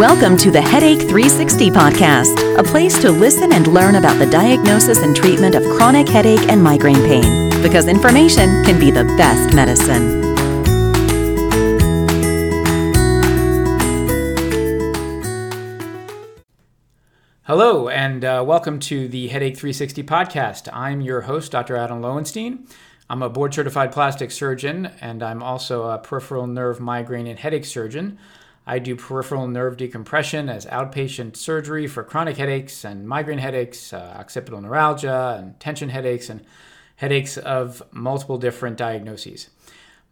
Welcome to the Headache 360 podcast, a place to listen and learn about the diagnosis and treatment of chronic headache and migraine pain, because information can be the best medicine. Hello, and uh, welcome to the Headache 360 podcast. I'm your host, Dr. Adam Lowenstein. I'm a board certified plastic surgeon, and I'm also a peripheral nerve migraine and headache surgeon. I do peripheral nerve decompression as outpatient surgery for chronic headaches and migraine headaches, uh, occipital neuralgia, and tension headaches, and headaches of multiple different diagnoses.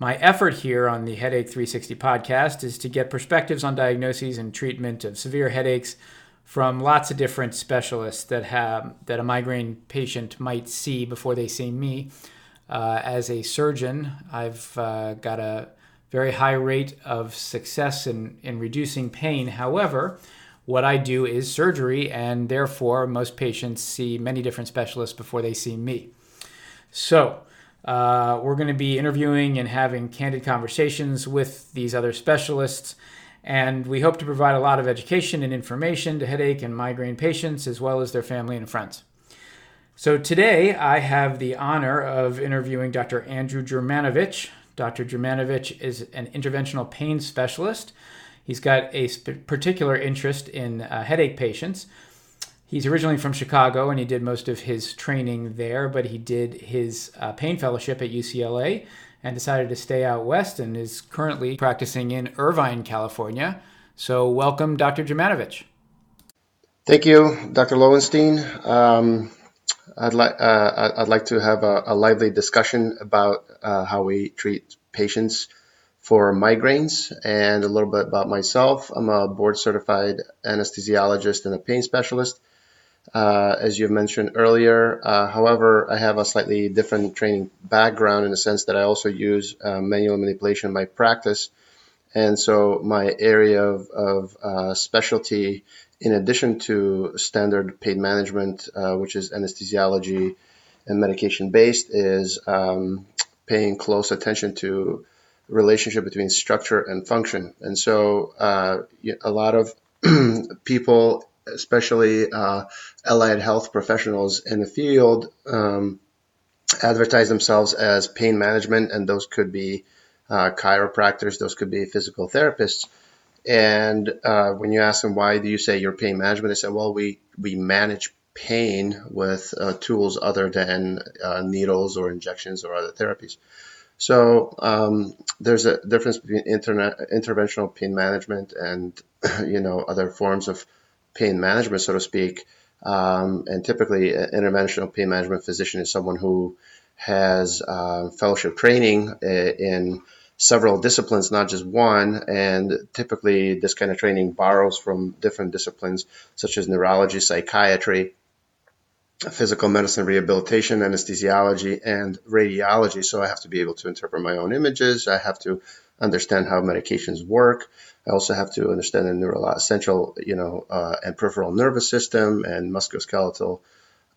My effort here on the Headache 360 podcast is to get perspectives on diagnoses and treatment of severe headaches from lots of different specialists that have that a migraine patient might see before they see me. Uh, as a surgeon, I've uh, got a very high rate of success in, in reducing pain. However, what I do is surgery, and therefore, most patients see many different specialists before they see me. So, uh, we're going to be interviewing and having candid conversations with these other specialists, and we hope to provide a lot of education and information to headache and migraine patients as well as their family and friends. So, today I have the honor of interviewing Dr. Andrew Germanovich. Dr. Germanovich is an interventional pain specialist. He's got a sp- particular interest in uh, headache patients. He's originally from Chicago and he did most of his training there, but he did his uh, pain fellowship at UCLA and decided to stay out west and is currently practicing in Irvine, California. So, welcome, Dr. Germanovich. Thank you, Dr. Lowenstein. Um, I'd like uh, I'd like to have a, a lively discussion about uh, how we treat patients for migraines and a little bit about myself. I'm a board certified anesthesiologist and a pain specialist, uh, as you've mentioned earlier. Uh, however, I have a slightly different training background in the sense that I also use uh, manual manipulation in my practice. And so my area of, of uh, specialty in addition to standard pain management, uh, which is anesthesiology and medication based, is um, paying close attention to relationship between structure and function. And so uh, a lot of people, especially uh, allied health professionals in the field, um, advertise themselves as pain management, and those could be uh, chiropractors, those could be physical therapists. And uh, when you ask them why do you say you're pain management, they say, well, we we manage pain with uh, tools other than uh, needles or injections or other therapies. So um, there's a difference between internet, interventional pain management and you know other forms of pain management, so to speak. Um, and typically, an interventional pain management physician is someone who has uh, fellowship training uh, in several disciplines, not just one. And typically, this kind of training borrows from different disciplines such as neurology, psychiatry, physical medicine, rehabilitation, anesthesiology, and radiology. So I have to be able to interpret my own images. I have to understand how medications work. I also have to understand the neuro- central, you know, uh, and peripheral nervous system and musculoskeletal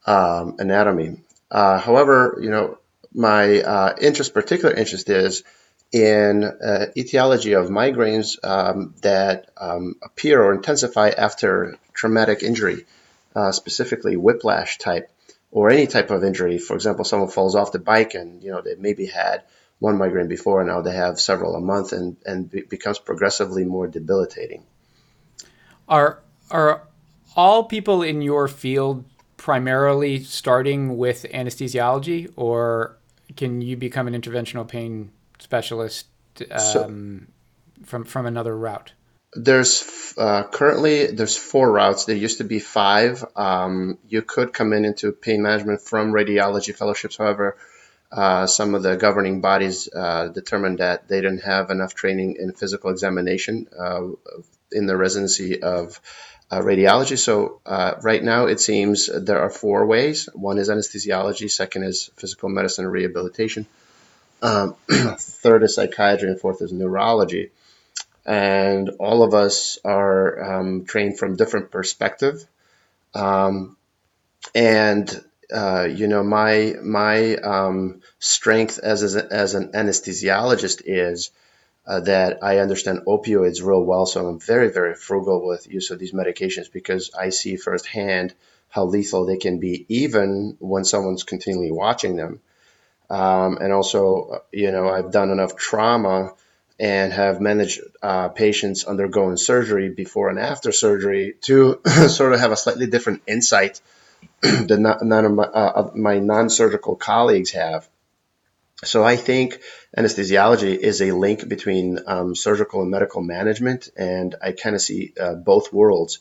um, anatomy. Uh, however, you know, my uh, interest, particular interest, is in uh, etiology of migraines um, that um, appear or intensify after traumatic injury, uh, specifically whiplash type or any type of injury. For example, someone falls off the bike and you know they maybe had one migraine before, and now they have several a month, and and be- becomes progressively more debilitating. Are are all people in your field primarily starting with anesthesiology, or can you become an interventional pain specialist um, so, from from another route? There's uh, currently there's four routes. There used to be five. Um, you could come in into pain management from radiology fellowships. However, uh, some of the governing bodies uh, determined that they didn't have enough training in physical examination uh, in the residency of uh, radiology. So uh, right now it seems there are four ways. One is anesthesiology. Second is physical medicine and rehabilitation. Um, third is psychiatry, and fourth is neurology. And all of us are um, trained from different perspective. Um, and uh, you know, my my um, strength as as, as an anesthesiologist is uh, that I understand opioids real well, so I'm very, very frugal with use of these medications because I see firsthand how lethal they can be, even when someone's continually watching them. Um, and also, you know, I've done enough trauma and have managed uh, patients undergoing surgery before and after surgery to sort of have a slightly different insight than none of my, uh, my non-surgical colleagues have. So I think anesthesiology is a link between um, surgical and medical management, and I kind of see uh, both worlds.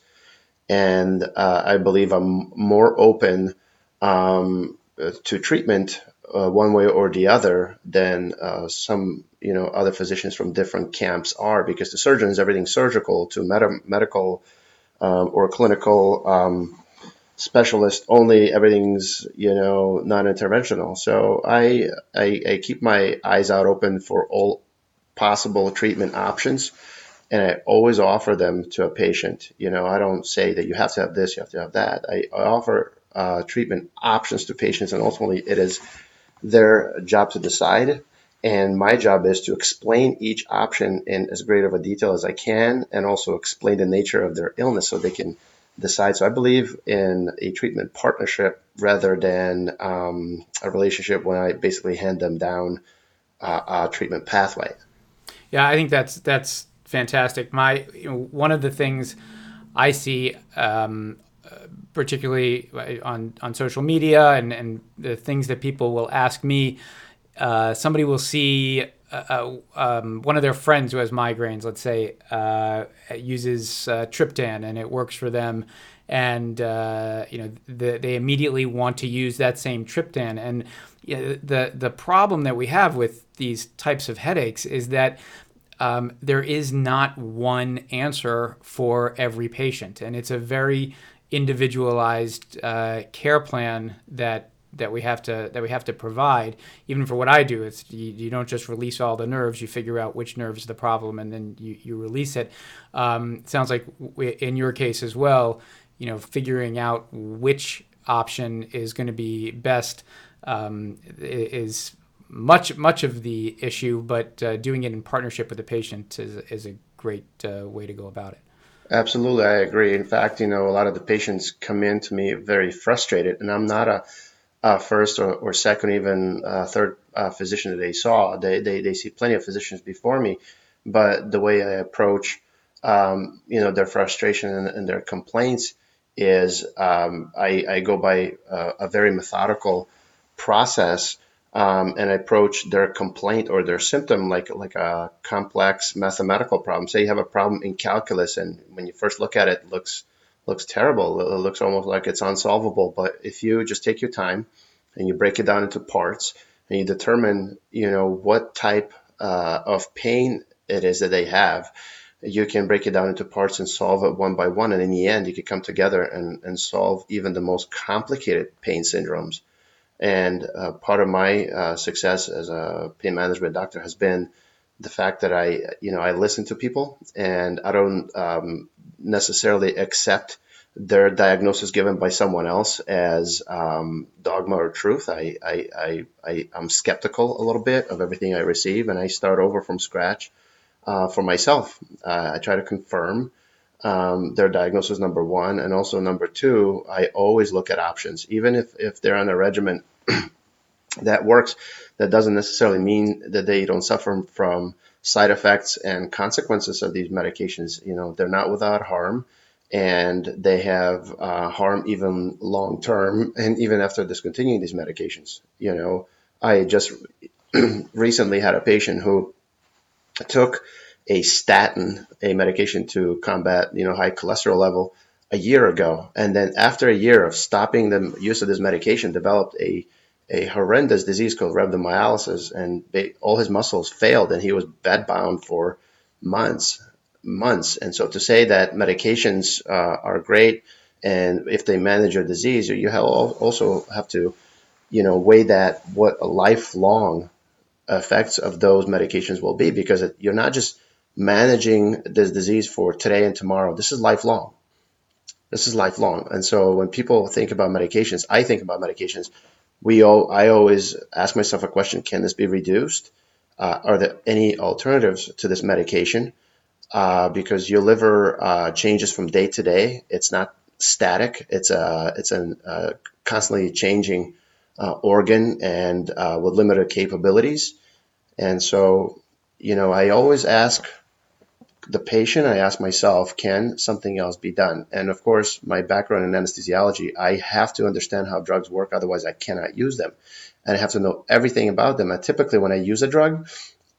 And uh, I believe I'm more open um, to treatment uh, one way or the other than uh, some you know other physicians from different camps are, because the surgeons everything surgical to med- medical um, or clinical um, specialist only everything's you know non-interventional. So I, I, I keep my eyes out open for all possible treatment options and i always offer them to a patient. You know i don't say that you have to have this you have to have that. I, I offer uh, treatment options to patients and ultimately it is their job to decide and my job is to explain each option in as great of a detail as i can and also explain the nature of their illness so they can decide. So I believe in a treatment partnership rather than um, a relationship when I basically hand them down uh, a treatment pathway. Yeah, I think that's that's fantastic. My you know, one of the things I see, um, particularly on on social media and and the things that people will ask me, uh, somebody will see uh, um, one of their friends who has migraines, let's say, uh, uses uh, triptan and it works for them, and uh, you know the, they immediately want to use that same triptan. And you know, the the problem that we have with these types of headaches is that um, there is not one answer for every patient, and it's a very individualized uh, care plan that that we have to that we have to provide. Even for what I do, it's you, you, don't just release all the nerves; you figure out which nerve is the problem, and then you, you release it. Um, sounds like in your case as well, you know, figuring out which option is going to be best um, is much much of the issue, but uh, doing it in partnership with the patient is is a great uh, way to go about it. Absolutely, I agree. In fact, you know, a lot of the patients come in to me very frustrated, and I'm not a uh, first or, or, second, even uh, third uh, physician that they saw. They, they, they see plenty of physicians before me, but the way I approach, um, you know, their frustration and, and their complaints is um, I, I, go by a, a very methodical process um, and approach their complaint or their symptom like like a complex mathematical problem. Say you have a problem in calculus, and when you first look at it, it looks looks terrible. It looks almost like it's unsolvable. But if you just take your time and you break it down into parts and you determine, you know, what type uh, of pain it is that they have, you can break it down into parts and solve it one by one. And in the end, you can come together and, and solve even the most complicated pain syndromes. And uh, part of my uh, success as a pain management doctor has been the fact that I, you know, I listen to people and I don't um, necessarily accept their diagnosis given by someone else as um, dogma or truth. I, I, I, I, am skeptical a little bit of everything I receive and I start over from scratch uh, for myself. Uh, I try to confirm um, their diagnosis, number one. And also, number two, I always look at options. Even if, if they're on a regimen that works, that doesn't necessarily mean that they don't suffer from side effects and consequences of these medications. You know, they're not without harm and they have uh, harm even long term and even after discontinuing these medications. You know, I just recently had a patient who took a statin, a medication to combat, you know, high cholesterol level a year ago. And then after a year of stopping the use of this medication, developed a a horrendous disease called rhabdomyolysis, and they, all his muscles failed, and he was bedbound for months, months. And so to say that medications uh, are great, and if they manage your disease, you have also have to, you know, weigh that what a lifelong effects of those medications will be, because you're not just managing this disease for today and tomorrow. This is lifelong. This is lifelong. And so when people think about medications, I think about medications we all, I always ask myself a question: Can this be reduced? uh, are there any alternatives to this medication? Uh, because your liver uh, changes from day to day. It's not static. It's a it's a uh, constantly changing uh, organ and uh, with limited capabilities. And so, you know, I always ask the patient, I ask myself, can something else be done? And of course, my background in anesthesiology, I have to understand how drugs work, otherwise, I cannot use them. And I have to know everything about them. And typically, when I use a drug,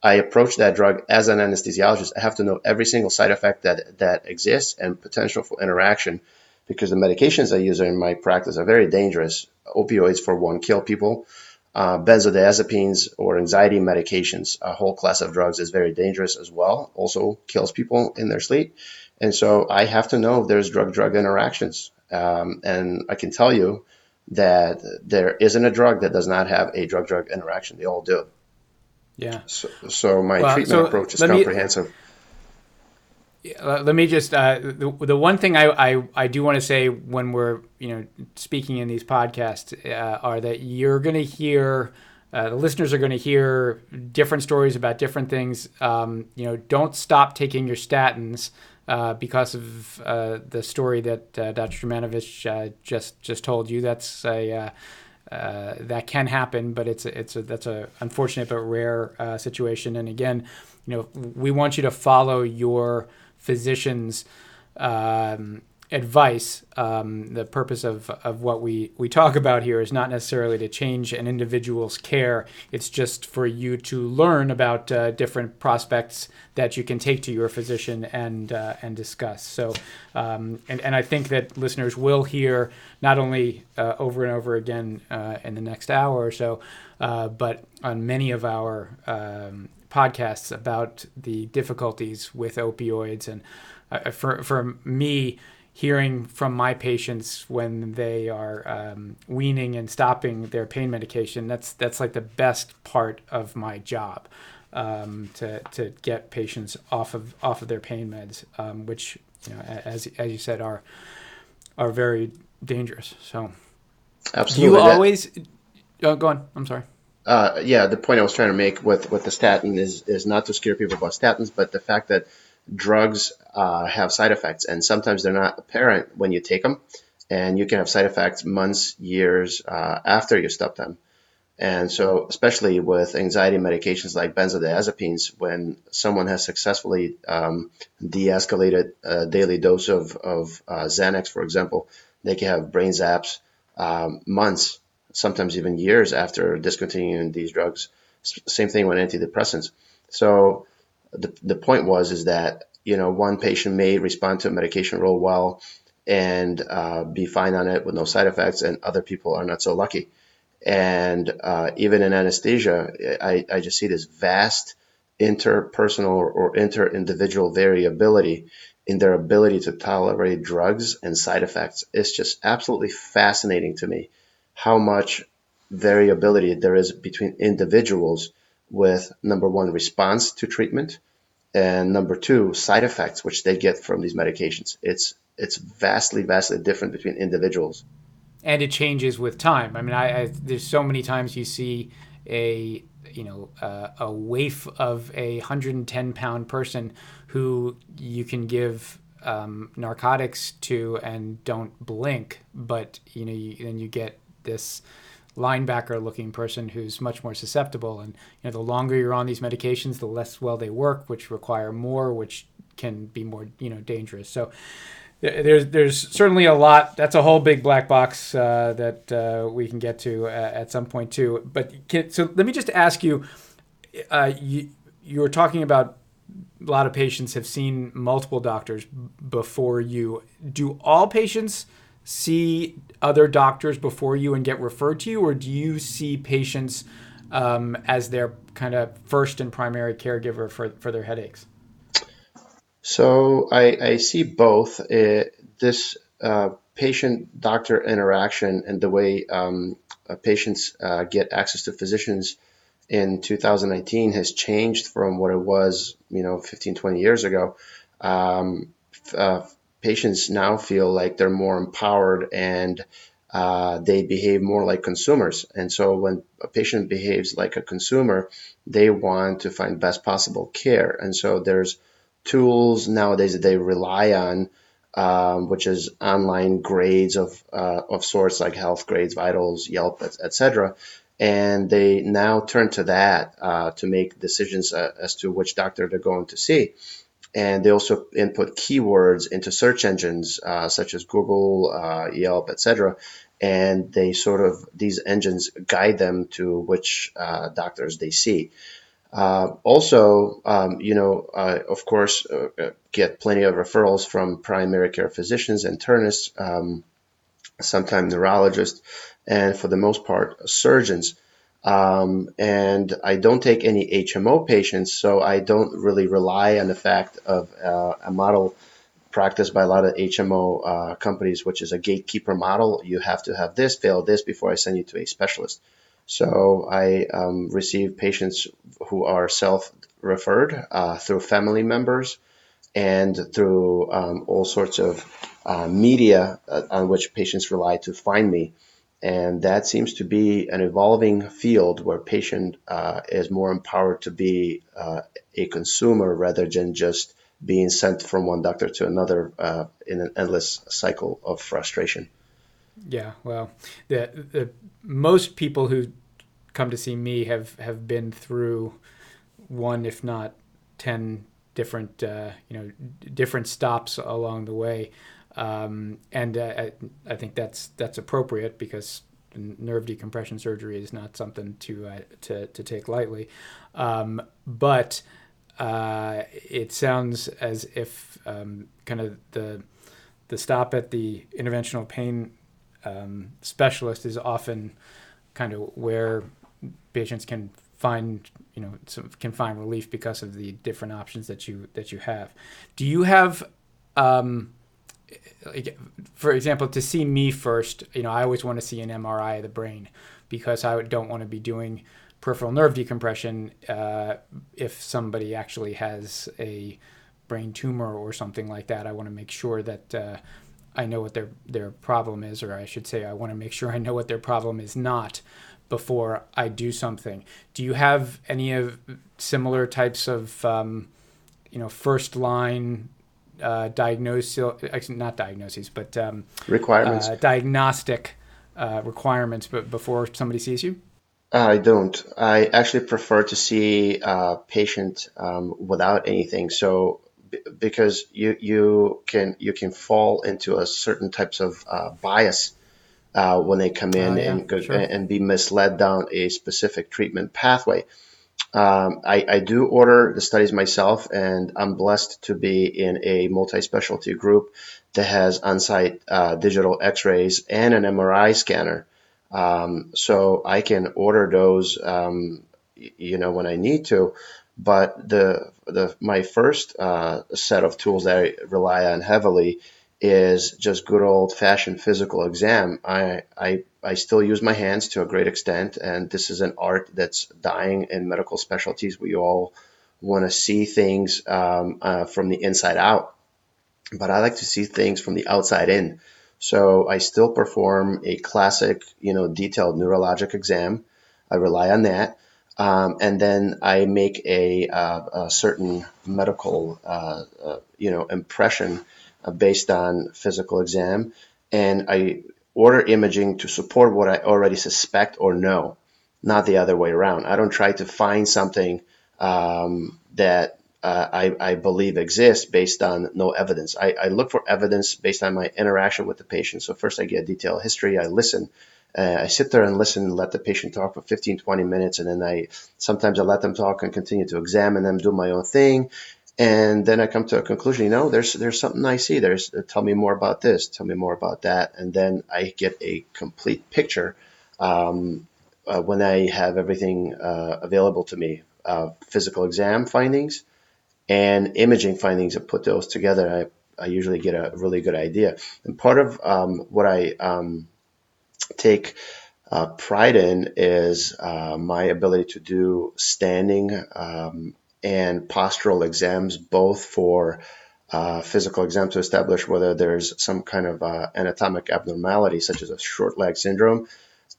I approach that drug as an anesthesiologist. I have to know every single side effect that, that exists and potential for interaction because the medications I use in my practice are very dangerous. Opioids, for one, kill people. Uh, benzodiazepines or anxiety medications, a whole class of drugs, is very dangerous as well. Also kills people in their sleep. And so I have to know if there's drug-drug interactions. Um, and I can tell you that there isn't a drug that does not have a drug-drug interaction. They all do. Yeah. So, so my well, treatment so approach is comprehensive. Me, let me just uh, the, the one thing I, I, I do want to say when we're you know speaking in these podcasts uh, are that you're going to hear uh, the listeners are going to hear different stories about different things. Um, you know, don't stop taking your statins uh, because of uh, the story that uh, Dr. Germanovich just just told you. That's a that can happen, but it's a, it's a, that's a unfortunate but rare situation. And again, you know, we want you to follow your physician's um, advice. Um, the purpose of, of what we, we talk about here is not necessarily to change an individual's care. It's just for you to learn about uh, different prospects that you can take to your physician and uh, and discuss. So, um, and and I think that listeners will hear not only uh, over and over again uh, in the next hour or so, uh, but on many of our um, podcasts about the difficulties with opioids, and uh, for for me, hearing from my patients when they are um, weaning and stopping their pain medication, that's that's like the best part of my job. Um, to, to get patients off of off of their pain meds, um, which you know, as as you said, are are very dangerous. So, absolutely, you always oh, go on. I'm sorry uh, yeah, the point I was trying to make with, with the statin is, is not to scare people about statins, but the fact that drugs uh, have side effects, and sometimes they're not apparent when you take them, and you can have side effects months, years uh, after you stop them. And so, especially with anxiety medications like benzodiazepines, when someone has successfully um, de-escalated a daily dose of, of uh, Xanax, for example, they can have brain zaps um, months sometimes even years after discontinuing these drugs. Same thing with antidepressants. So the, the point was is that you know one patient may respond to a medication real well and uh, be fine on it with no side effects, and other people are not so lucky. And uh, even in anesthesia, I, I just see this vast interpersonal or inter-individual variability in their ability to tolerate drugs and side effects. It's just absolutely fascinating to me how much variability there is between individuals with number one response to treatment and number two side effects which they get from these medications. It's it's vastly vastly different between individuals. And it changes with time. I mean i, I there's so many times you see a you know uh, a waif of a 110 pound person who you can give um, narcotics to and don't blink but you know you, then you get this linebacker looking person who's much more susceptible. And you know the longer you're on these medications the less well they work which require more which can be more you know dangerous. So there's there's certainly a lot. That's a whole big black box uh, that uh, we can get to uh, at some point too. But can, so let me just ask you uh, you you were talking about a lot of patients have seen multiple doctors before you. Do all patients see other doctors before you and get referred to you, or do you see patients um, as their kind of first and primary caregiver for, for their headaches? So I, I see both. Uh, this uh, patient doctor interaction and the way um, uh, patients uh, get access to physicians in 2019 has changed from what it was, you know, 15, 20 years ago. Um, uh, patients now feel like they're more empowered and uh, they behave more like consumers. And so when a patient behaves like a consumer, they want to find best possible care. And so there's tools nowadays that they rely on, um, which is online grades of uh, of sorts like health grades, Vitals, Yelp, etc. And they now turn to that uh, to make decisions uh, as to which doctor they're going to see and they also input keywords into search engines uh, such as Google, uh, Yelp, etc. And they sort of these engines guide them to which uh, doctors they see. Uh, also, um, you know, uh, of course, uh, get plenty of referrals from primary care physicians, internists, um, sometimes neurologists, and for the most part, surgeons. Um, and I don't take any HMO patients, so I don't really rely on the fact of uh, a model practiced by a lot of HMO uh, companies, which is a gatekeeper model. You have to have this, fail this before I send you to a specialist. So I um, receive patients who are self referred uh, through family members and through um, all sorts of uh, media uh, on which patients rely to find me. And that seems to be an evolving field where patient uh, is more empowered to be uh, a consumer rather than just being sent from one doctor to another uh, in an endless cycle of frustration. Yeah, well, the, the most people who come to see me have have been through one, if not ten, different uh, you know different stops along the way. Um, and uh, I, I think that's that's appropriate because nerve decompression surgery is not something to uh, to, to take lightly. Um, but uh, it sounds as if um, kind of the the stop at the interventional pain um, specialist is often kind of where patients can find you know can find relief because of the different options that you that you have. Do you have um, for example, to see me first, you know, I always want to see an MRI of the brain because I don't want to be doing peripheral nerve decompression uh, if somebody actually has a brain tumor or something like that. I want to make sure that uh, I know what their their problem is, or I should say, I want to make sure I know what their problem is not before I do something. Do you have any of similar types of um, you know first line uh, diagnosis, not diagnoses, but um, requirements, uh, diagnostic uh, requirements, but before somebody sees you? I don't. I actually prefer to see a patient um, without anything. So because you you can you can fall into a certain types of uh, bias uh, when they come in oh, yeah, and go, sure. and be misled down a specific treatment pathway. Um, I, I, do order the studies myself, and I'm blessed to be in a multi specialty group that has on site uh, digital x rays and an MRI scanner. Um, so I can order those, um, you know, when I need to. But the, the my first uh, set of tools that I rely on heavily is just good old fashioned physical exam. I, I, I still use my hands to a great extent, and this is an art that's dying in medical specialties. We all want to see things um, uh, from the inside out, but I like to see things from the outside in. So I still perform a classic, you know, detailed neurologic exam. I rely on that. Um, and then I make a, uh, a certain medical, uh, uh you know, impression based on physical exam, and I order imaging to support what I already suspect or know, not the other way around. I don't try to find something um, that uh, I, I, believe exists based on no evidence. I, I, look for evidence based on my interaction with the patient. So first I get a detailed history, I listen. Uh, I sit there and listen and let the patient talk for 15, 20 minutes. And then I sometimes I let them talk and continue to examine them, do my own thing and then I come to a conclusion. You know, there's there's something I see. There's tell me more about this. Tell me more about that, and then I get a complete picture um, uh, when I have everything uh, available to me. Uh, physical exam findings and imaging findings. I put those together. I, I usually get a really good idea. And part of um, what I um, take uh, pride in is uh, my ability to do standing um, and postural exams, both for uh, physical exam to establish whether there's some kind of uh, anatomic abnormality, such as a short leg syndrome,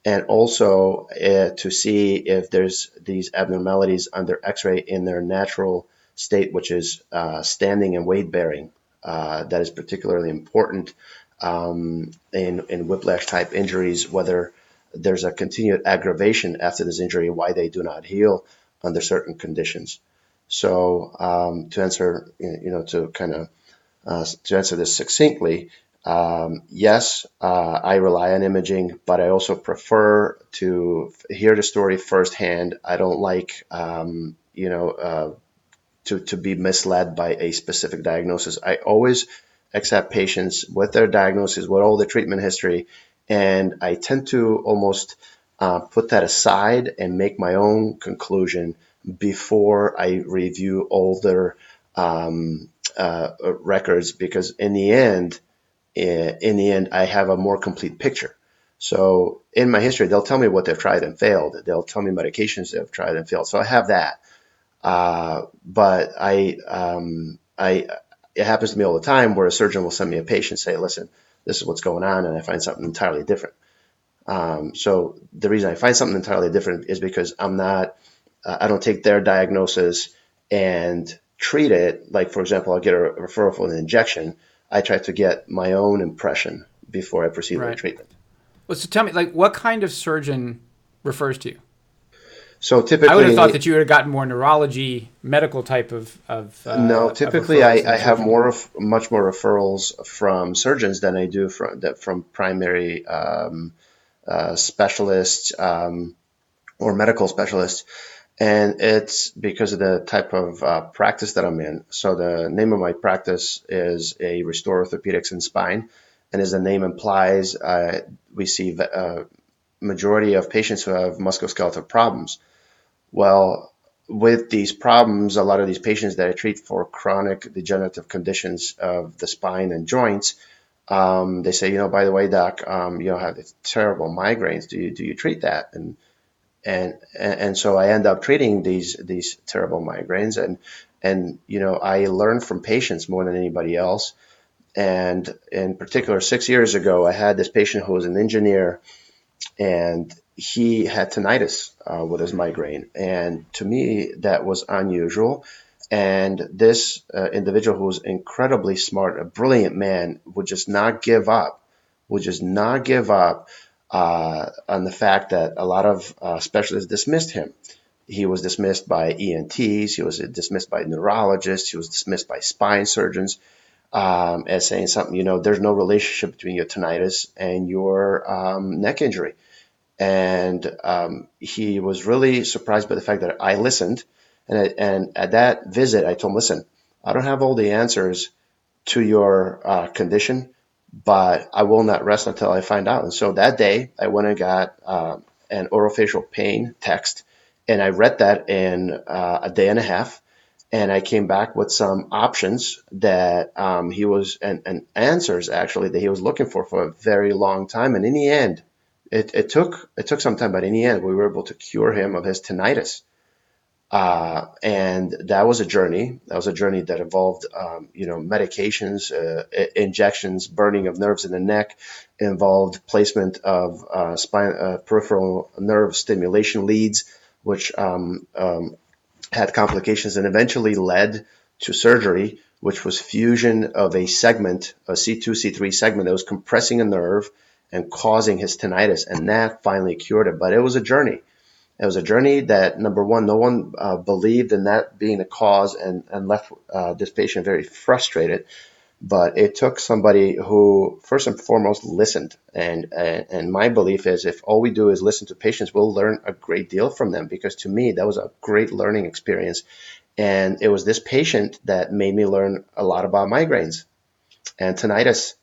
and also uh, to see if there's these abnormalities under X-ray in their natural state, which is uh, standing and weight bearing. Uh, that is particularly important um, in in whiplash type injuries, whether there's a continued aggravation after this injury, why they do not heal under certain conditions. So um, to answer, you know, to kind of uh, to answer this succinctly, um, yes, uh, I rely on imaging, but I also prefer to hear the story firsthand. I don't like, um, you know, uh, to, to be misled by a specific diagnosis. I always accept patients with their diagnosis, with all the treatment history, and I tend to almost uh, put that aside and make my own conclusion before I review all their um, uh, records because in the end, eh, in the end, I have a more complete picture. So in my history, they'll tell me what they've tried and failed. They'll tell me medications they've tried and failed. So I have that. Uh, but I, um, I, it happens to me all the time where a surgeon will send me a patient say, listen, this is what's going on. And I find something entirely different. Um, so the reason I find something entirely different is because I'm not, uh, I don't take their diagnosis and treat it. Like, for example, I'll get a referral for an injection. I try to get my own impression before I proceed right. with treatment. Well, so tell me, like, what kind of surgeon refers to you? So typically, I would have thought that you would have gotten more neurology, medical type of. of uh, no, typically I, I have more, much more referrals from surgeons than I do from that from primary um, uh, specialists um, or medical specialists, and it's because of the type of uh, practice that I'm in. So the name of my practice is a Restore Orthopedics and Spine, and as the name implies, uh, we see a uh, majority of patients who have musculoskeletal problems. Well, with these problems, a lot of these patients that I treat for chronic degenerative conditions of the spine and joints, um, they say, you know, by the way, doc, um, you know, have terrible migraines. Do you do you treat that? And and and so I end up treating these these terrible migraines, and and you know, I learn from patients more than anybody else. And in particular, six years ago, I had this patient who was an engineer, and he had tinnitus uh, with his migraine. And to me, that was unusual. And this uh, individual who was incredibly smart, a brilliant man, would just not give up, would just not give up uh, on the fact that a lot of uh, specialists dismissed him. He was dismissed by ENTs, he was dismissed by neurologists, he was dismissed by spine surgeons um, as saying something, you know, there's no relationship between your tinnitus and your um, neck injury and um, he was really surprised by the fact that I listened. And, and at that visit, I told him, listen, I don't have all the answers to your uh, condition, but I will not rest until I find out. And so that day, I went and got uh, an orofacial pain text, and I read that in uh, a day and a half. And I came back with some options that um, he was, and, and answers actually that he was looking for for a very long time. And in the end, it, it took it took some time, but in the end, we were able to cure him of his tinnitus. Uh, and that was a journey. That was a journey that involved, um, you know, medications, uh, injections, burning of nerves in the neck, involved placement of uh, spine, uh, peripheral nerve stimulation leads, which um, um, had complications and eventually led to surgery, which was fusion of a segment, a C2, C3 segment that was compressing a nerve and causing his tinnitus. And that finally cured it. But it was a journey. It was a journey that, number one, no one uh, believed in that being the cause and, and left uh, this patient very frustrated. But it took somebody who, first and foremost, listened. And, and, and my belief is if all we do is listen to patients, we'll learn a great deal from them. Because to me, that was a great learning experience. And it was this patient that made me learn a lot about migraines and tinnitus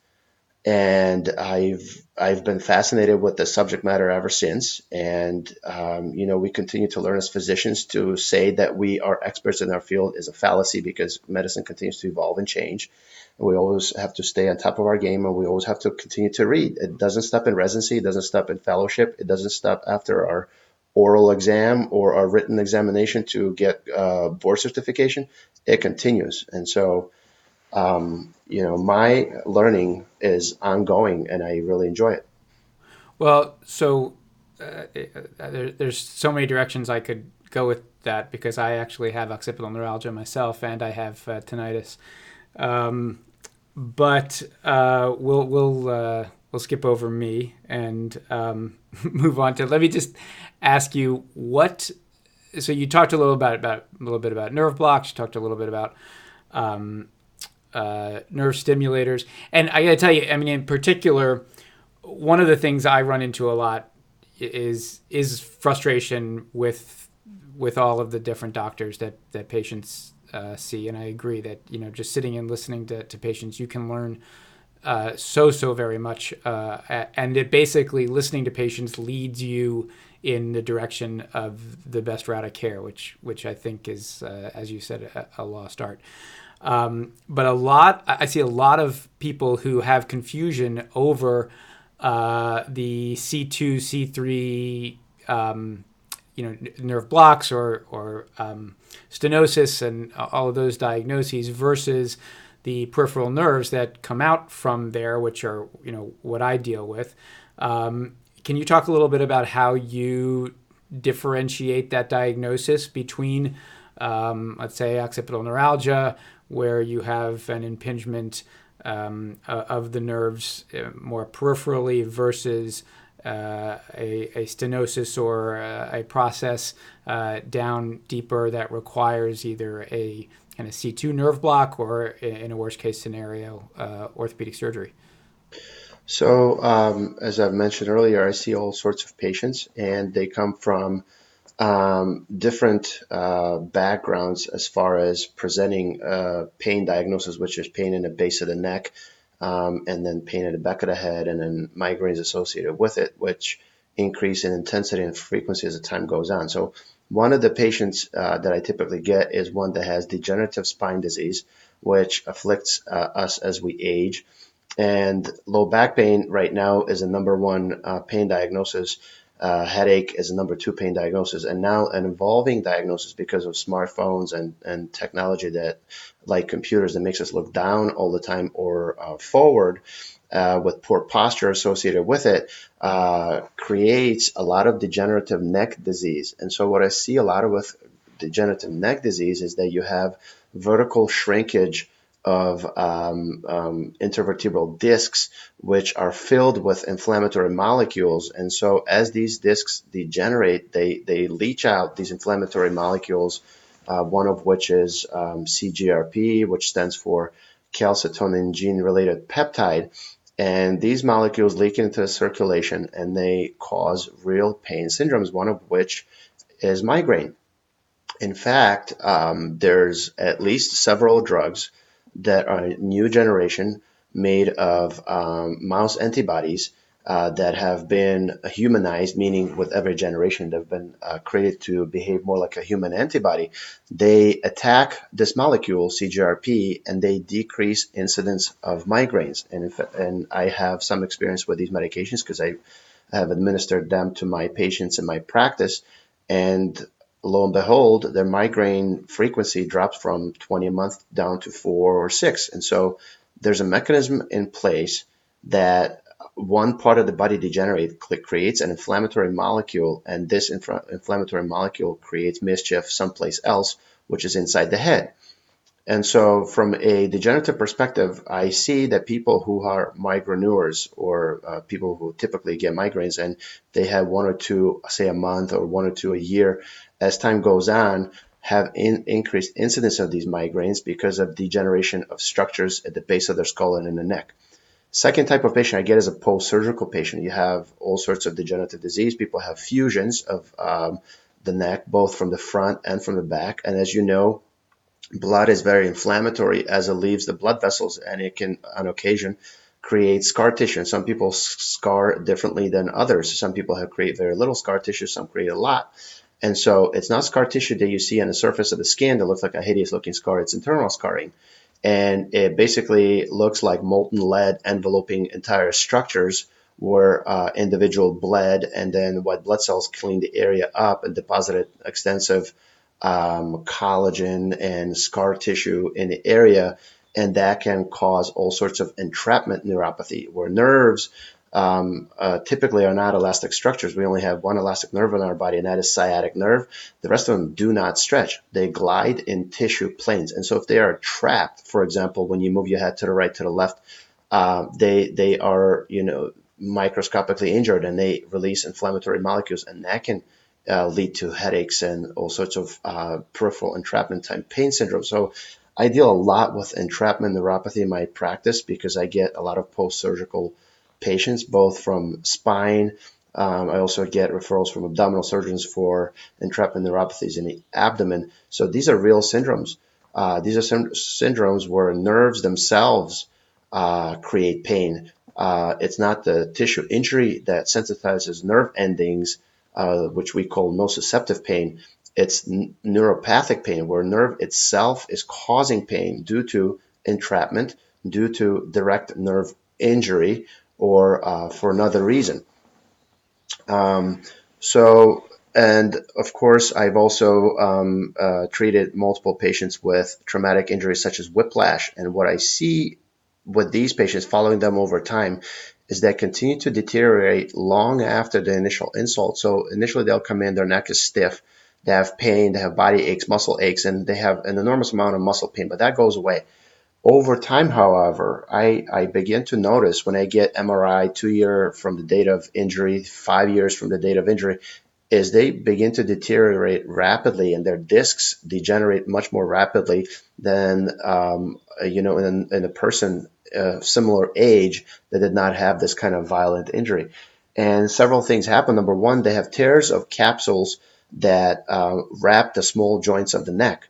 and I've I've been fascinated with the subject matter ever since. And um, you know, we continue to learn as physicians to say that we are experts in our field is a fallacy because medicine continues to evolve and change. And we always have to stay on top of our game, and we always have to continue to read. It doesn't stop in residency, it doesn't stop in fellowship, it doesn't stop after our oral exam or our written examination to get uh, board certification. It continues, and so um, you know, my learning is ongoing and I really enjoy it. Well, so uh, uh, there, there's so many directions I could go with that because I actually have occipital neuralgia myself and I have uh, tinnitus. Um, but uh, we'll we'll uh, we'll skip over me and um, move on to. Let me just ask you what. So you talked a little about about a little bit about nerve blocks. You talked a little bit about um, uh, nerve stimulators, and I got to tell you, I mean, in particular, one of the things I run into a lot is is frustration with with all of the different doctors that that patients uh, see, and I agree that you know just sitting and listening to, to patients, you can learn uh, so so very much, uh, and it basically listening to patients leads you in the direction of the best route of care, which which I think is, uh, as you said, a, a lost art. Um, but a lot, I see a lot of people who have confusion over uh, the C2, C3. Um, you know nerve blocks or or um, stenosis and all of those diagnoses versus the peripheral nerves that come out from there, which are you know what I deal with. Um, can you talk a little bit about how you differentiate that diagnosis between, um, let's say, occipital neuralgia, where you have an impingement um, of the nerves uh, more peripherally versus uh, a, a, stenosis or a, a process uh, down deeper that requires either a kind of C2 nerve block or, in a worst case scenario, uh, orthopedic surgery? So, um, as I've mentioned earlier, I see all sorts of patients, and they come from um, different uh, backgrounds as far as presenting pain diagnosis, which is pain in the base of the neck, um, and then pain at the back of the head, and then migraines associated with it, which increase in intensity and frequency as the time goes on. So, one of the patients uh, that I typically get is one that has degenerative spine disease, which afflicts uh, us as we age. And low back pain right now is a number one uh, pain diagnosis uh, headache is a number two pain diagnosis, and now an evolving diagnosis because of smartphones and, and technology that, like computers, that makes us look down all the time or uh, forward uh, with poor posture associated with it, uh, creates a lot of degenerative neck disease. And so, what I see a lot of with degenerative neck disease is that you have vertical shrinkage of um, um, intervertebral discs, which are filled with inflammatory molecules. And so, as these discs degenerate, they, they leach out these inflammatory molecules, uh, one of which is um, CGRP, which stands for calcitonin gene related peptide. And these molecules leak into the circulation and they cause real pain syndromes, one of which is migraine. In fact, um, there's at least several drugs that are a new generation made of um, mouse antibodies uh, that have been humanized, meaning with every generation they've been uh, created to behave more like a human antibody. They attack this molecule, CGRP, and they decrease incidence of migraines. And, if, and I have some experience with these medications because I have administered them to my patients in my practice. And lo and behold, their migraine frequency drops from 20 a month down to four or six. And so there's a mechanism in place that one part of the body degenerates, creates an inflammatory molecule, and this infra- inflammatory molecule creates mischief someplace else, which is inside the head. And so, from a degenerative perspective, I see that people who are migraineurs or uh, people who typically get migraines and they have one or two, say a month or one or two a year, as time goes on, have in, increased incidence of these migraines because of degeneration of structures at the base of their skull and in the neck. Second type of patient I get is a post-surgical patient. You have all sorts of degenerative disease. People have fusions of um, the neck, both from the front and from the back. And as you know, blood is very inflammatory as it leaves the blood vessels, and it can, on occasion, create scar tissue. Some people scar differently than others. Some people have create very little scar tissue. Some create a lot. And so it's not scar tissue that you see on the surface of the skin that looks like a hideous looking scar. It's internal scarring. And it basically looks like molten lead enveloping entire structures where uh, individual bled and then white blood cells cleaned the area up and deposited extensive um, collagen and scar tissue in the area. and that can cause all sorts of entrapment neuropathy, where nerves um, uh, typically are not elastic structures. We only have one elastic nerve in our body, and that is sciatic nerve. The rest of them do not stretch. They glide in tissue planes. And so if they are trapped, for example, when you move your head to the right, to the left, uh, they, they are, you know, microscopically injured and they release inflammatory molecules, and that can uh, lead to headaches and all sorts of uh, peripheral entrapment type pain syndrome. So I deal a lot with entrapment neuropathy in my practice because I get a lot of post surgical patients, both from spine. Um, I also get referrals from abdominal surgeons for entrapment neuropathies in the abdomen. So these are real syndromes. Uh, these are sy- syndromes where nerves themselves uh, create pain. Uh, it's not the tissue injury that sensitizes nerve endings, uh, which we call nociceptive pain. It's n- neuropathic pain, where nerve itself is causing pain due to entrapment, due to direct nerve injury, or uh, for another reason. Um, so, and of course, I've also um, uh, treated multiple patients with traumatic injuries such as whiplash. And what I see with these patients following them over time is that continue to deteriorate long after the initial insult. So initially they'll come in, their neck is stiff, they have pain, they have body aches, muscle aches, and they have an enormous amount of muscle pain, but that goes away. Over time, however, I, I begin to notice when I get MRI two year from the date of injury, five years from the date of injury, is they begin to deteriorate rapidly and their discs degenerate much more rapidly than um, you know in, in a person uh, similar age that did not have this kind of violent injury. And several things happen. Number one, they have tears of capsules that uh, wrap the small joints of the neck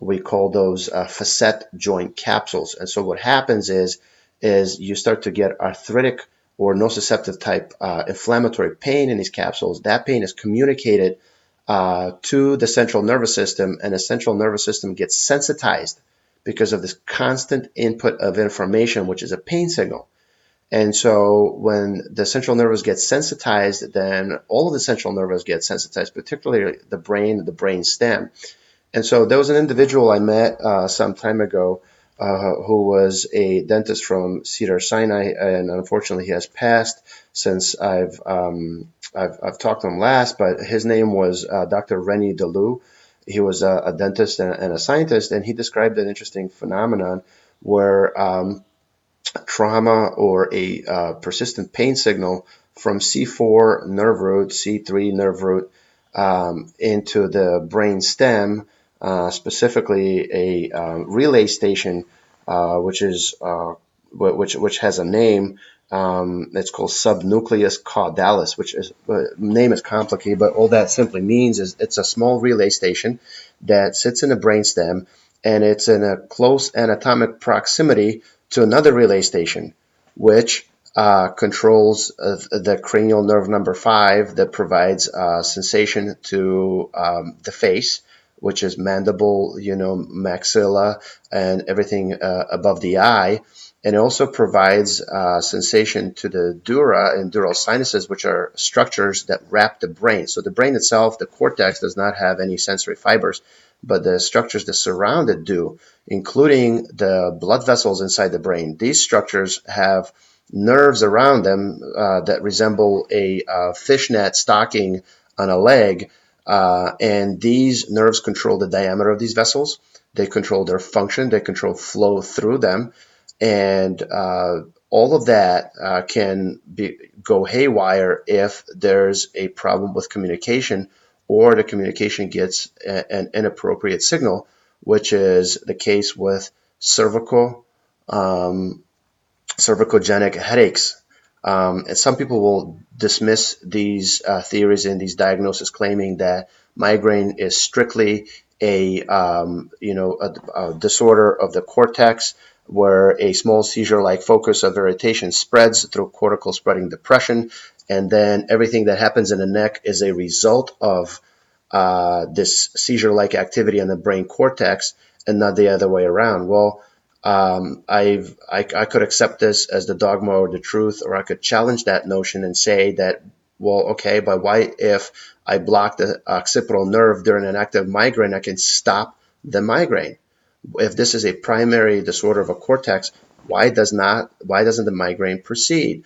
we call those uh, facet joint capsules. And so what happens is is you start to get arthritic or nociceptive type uh, inflammatory pain in these capsules. That pain is communicated uh, to the central nervous system, and the central nervous system gets sensitized because of this constant input of information, which is a pain signal. And so when the central nervous gets sensitized, then all of the central nervous get sensitized, particularly the brain, the brain stem. And so there was an individual I met uh, some time ago uh, who was a dentist from Cedars-Sinai, and unfortunately he has passed since I've um, I've, I've, talked to him last. But his name was uh, Dr. Rennie Delou. He was a, a dentist and, and, a scientist, and he described an interesting phenomenon where um, trauma or a uh, persistent pain signal from C4 nerve root, C3 nerve root um, into the brain stem uh, specifically a uh, relay station, uh, which is uh, which which has a name. Um, it's called subnucleus caudalis, which is name is complicated, but all that simply means is it's a small relay station that sits in the brainstem, and it's in a close anatomic proximity to another relay station, which uh, controls uh, the cranial nerve number five that provides uh, sensation to um, the face which is mandible, you know, maxilla, and everything uh, above the eye. And it also provides uh, sensation to the dura and dural sinuses, which are structures that wrap the brain. So the brain itself, the cortex, does not have any sensory fibers, but the structures that surround it do, including the blood vessels inside the brain. These structures have nerves around them uh, that resemble a uh, fishnet stocking on a leg uh, and these nerves control the diameter of these vessels. They control their function. They control flow through them. And uh, all of that uh, can be, go haywire if there's a problem with communication or the communication gets a, an inappropriate signal, which is the case with cervical um, cervicogenic headaches. Um, and some people will dismiss these uh, theories and these diagnoses, claiming that migraine is strictly a um, you know a, a, disorder of the cortex, where a small seizure-like focus of irritation spreads through cortical spreading depression, and then everything that happens in the neck is a result of uh, this seizure-like activity in the brain cortex, and not the other way around. Well um, I, I could accept this as the dogma or the truth, or I could challenge that notion and say that, well, okay, but why if I block the occipital nerve during an active migraine, I can stop the migraine? If this is a primary disorder of a cortex, why does not why doesn't the migraine proceed?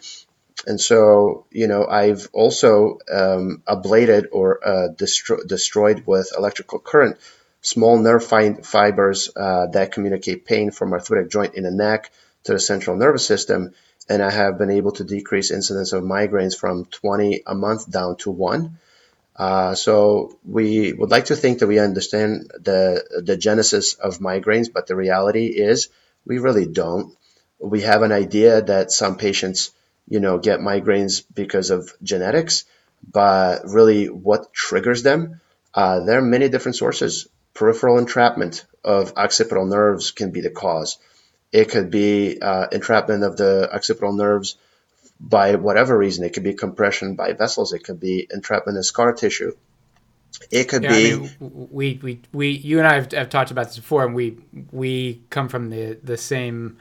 And so, you know, I've also um, ablated or uh, destro- destroyed with electrical current small nerve fi- fibers uh, that communicate pain from arthritic joint in the neck to the central nervous system. And I have been able to decrease incidence of migraines from 20 a month down to one. Uh, so we would like to think that we understand the the genesis of migraines, but the reality is we really don't. We have an idea that some patients you know, get migraines because of genetics, but really what triggers them? Uh, there are many different sources. Peripheral entrapment of occipital nerves can be the cause. It could be uh, entrapment of the occipital nerves by whatever reason. It could be compression by vessels. It could be entrapment in scar tissue. It could yeah, be. I mean, we, we, we, you and I have, have, talked about this before, and we, we come from the, the same,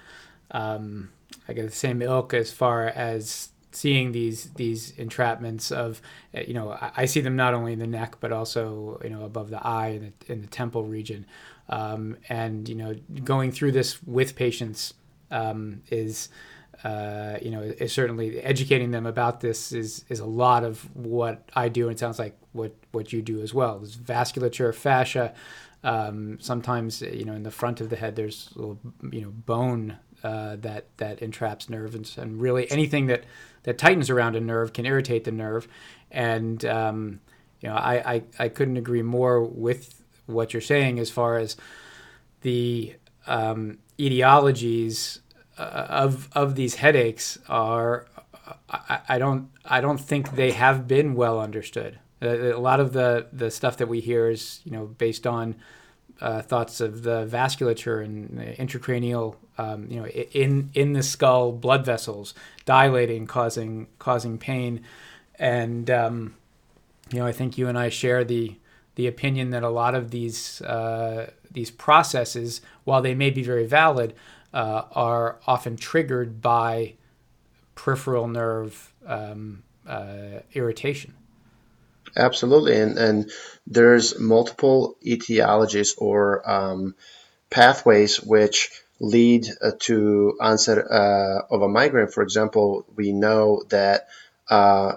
um, I guess the same ilk as far as seeing these these entrapments of you know I, see them not only in the neck but also you know above the eye and the, in the temple region um, and you know going through this with patients um, is uh, you know certainly educating them about this is is a lot of what I do and it sounds like what what you do as well there's vasculature fascia um, sometimes you know in the front of the head there's little you know bone uh, that that entraps nerves, and really anything that that tightens around a nerve can irritate the nerve. And um, you know, I, I I couldn't agree more with what you're saying as far as the um, etiologies of of these headaches are. I, I don't I don't think they have been well understood. A, lot of the the stuff that we hear is you know based on uh, thoughts of the vasculature and intracranial, um, you know, in in the skull blood vessels dilating, causing causing pain, and um, you know, I think you and I share the the opinion that a lot of these uh, these processes, while they may be very valid, uh, are often triggered by peripheral nerve um, uh, irritation. Absolutely, and and there's multiple etiologies or um, pathways which lead uh, to onset uh, of a migraine. For example, we know that uh,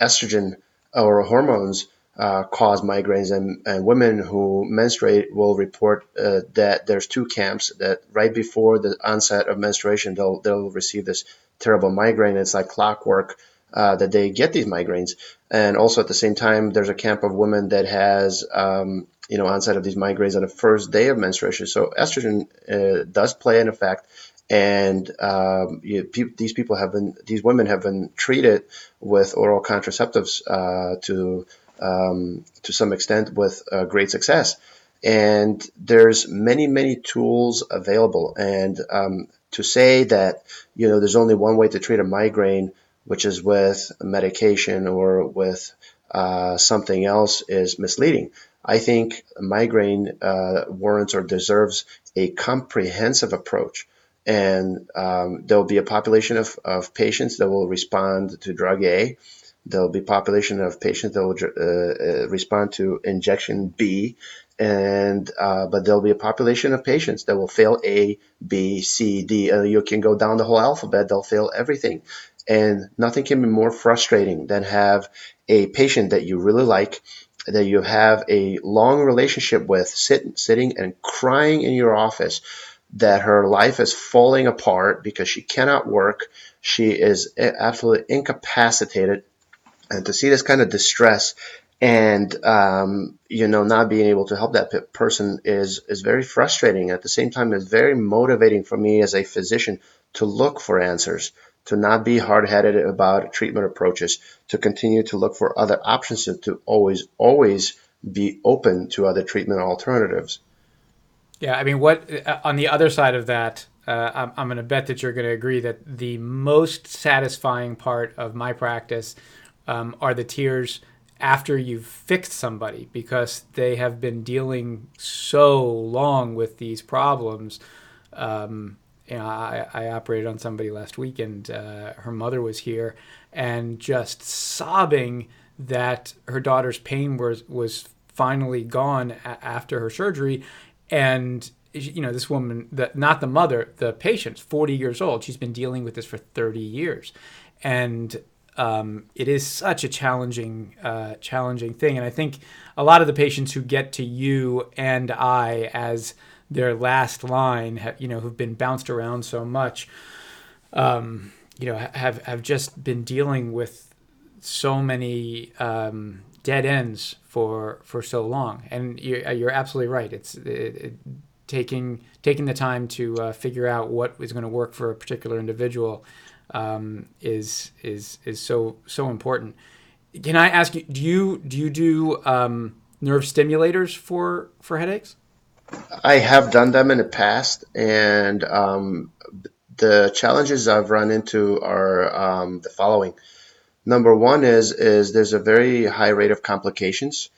estrogen or hormones uh, cause migraines, and, and, women who menstruate will report uh, that there's two camps. That right before the onset of menstruation, they'll they'll receive this terrible migraine. It's like clockwork uh, that they get these migraines. And also at the same time, there's a camp of women that has, um, you know, onset of these migraines on the first day of menstruation. So estrogen uh, does play an effect. And um, you, pe- these people have been, these women have been treated with oral contraceptives uh, to um, to some extent with uh, great success. And there's many, many tools available. And um, to say that you know there's only one way to treat a migraine which is with medication or with uh, something else, is misleading. I think migraine uh, warrants or deserves a comprehensive approach. And um, there will be a population of, of patients that will respond to drug A. There'll be population of patients that will uh, uh, respond to injection B, and uh, but there'll be a population of patients that will fail A, B, C, D. Uh, you can go down the whole alphabet; they'll fail everything. And nothing can be more frustrating than have a patient that you really like, that you have a long relationship with, sit, sitting and crying in your office that her life is falling apart because she cannot work. She is absolutely incapacitated. And to see this kind of distress and um, you know not being able to help that person is is very frustrating at the same time it's very motivating for me as a physician to look for answers to not be hard-headed about treatment approaches, to continue to look for other options, and to always, always be open to other treatment alternatives. Yeah, I mean, what uh, on the other side of that, uh, I'm, I'm going to bet that you're going to agree that the most satisfying part of my practice um, are the tears after you've fixed somebody because they have been dealing so long with these problems. Um, you know, I, I operated on somebody last week, and uh, her mother was here, and just sobbing that her daughter's pain was was finally gone a- after her surgery, and you know, this woman, the, not the mother, the patient's 40 years old. She's been dealing with this for 30 years. And um, it is such a challenging, uh, challenging thing. And I think a lot of the patients who get to you and I as their last line, you know, who've been bounced around so much, um, you know, have have just been dealing with so many um, dead ends for for so long. And you're, you're absolutely right. It's it, it, taking taking the time to uh, figure out what is going to work for a particular individual um, is is is so so important. Can I ask you? Do you do you do um, nerve stimulators for for headaches? I have done them in the past, and um, the challenges I've run into are um, the following. Number one is is there's a very high rate of complications,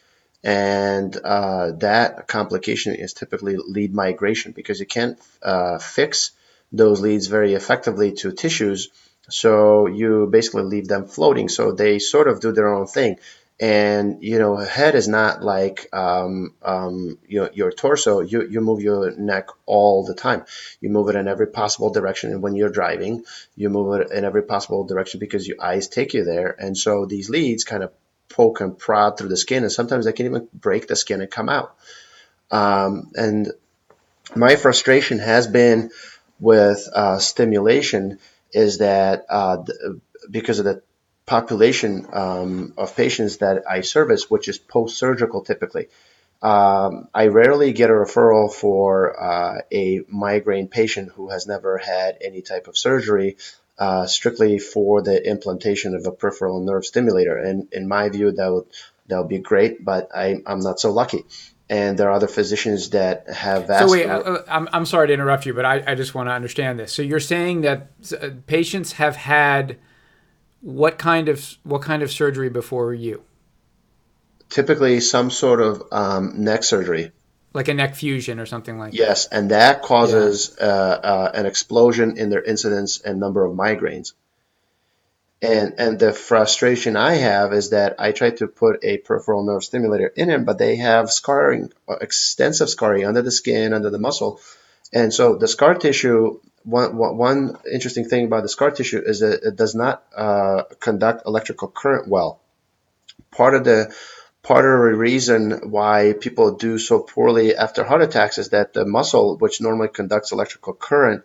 and uh, that complication is typically lead migration because you can't uh, fix those leads very effectively to tissues. So you basically leave them floating. So they sort of do their own thing. And you know head is not like um, um, your, your torso. You, you move your neck all the time. You move it in every possible direction and when you're driving. You move it in every possible direction because your eyes take you there. And so these leads kind of poke and prod through the skin and sometimes they can even break the skin and come out. Um, and my frustration has been with uh, stimulation is that uh, because of the population um, of patients that I service, which is post surgical typically. Um, I rarely get a referral for uh, a migraine patient who has never had any type of surgery, uh, strictly for the implantation of a peripheral nerve stimulator. And in my view, that would that would be great, but I, I'm not so lucky. And there are other physicians that have asked. So wait, uh, I'm, I'm sorry to interrupt you, but I, I just want to understand this. So you're saying that uh, patients have had what kind of what kind of surgery before you? Typically, some sort of um, neck surgery, like a neck fusion or something like that. yes, that. and that causes yeah. uh, uh, an explosion in their incidence and number of migraines. And and the frustration I have is that I try to put a peripheral nerve stimulator in them, but they have scarring, extensive scarring under the skin, under the muscle, and so the scar tissue one, one interesting thing about the scar tissue is that it does not uh, conduct electrical current well. Part of the part of the reason why people do so poorly after heart attacks is that the muscle, which normally conducts electrical current,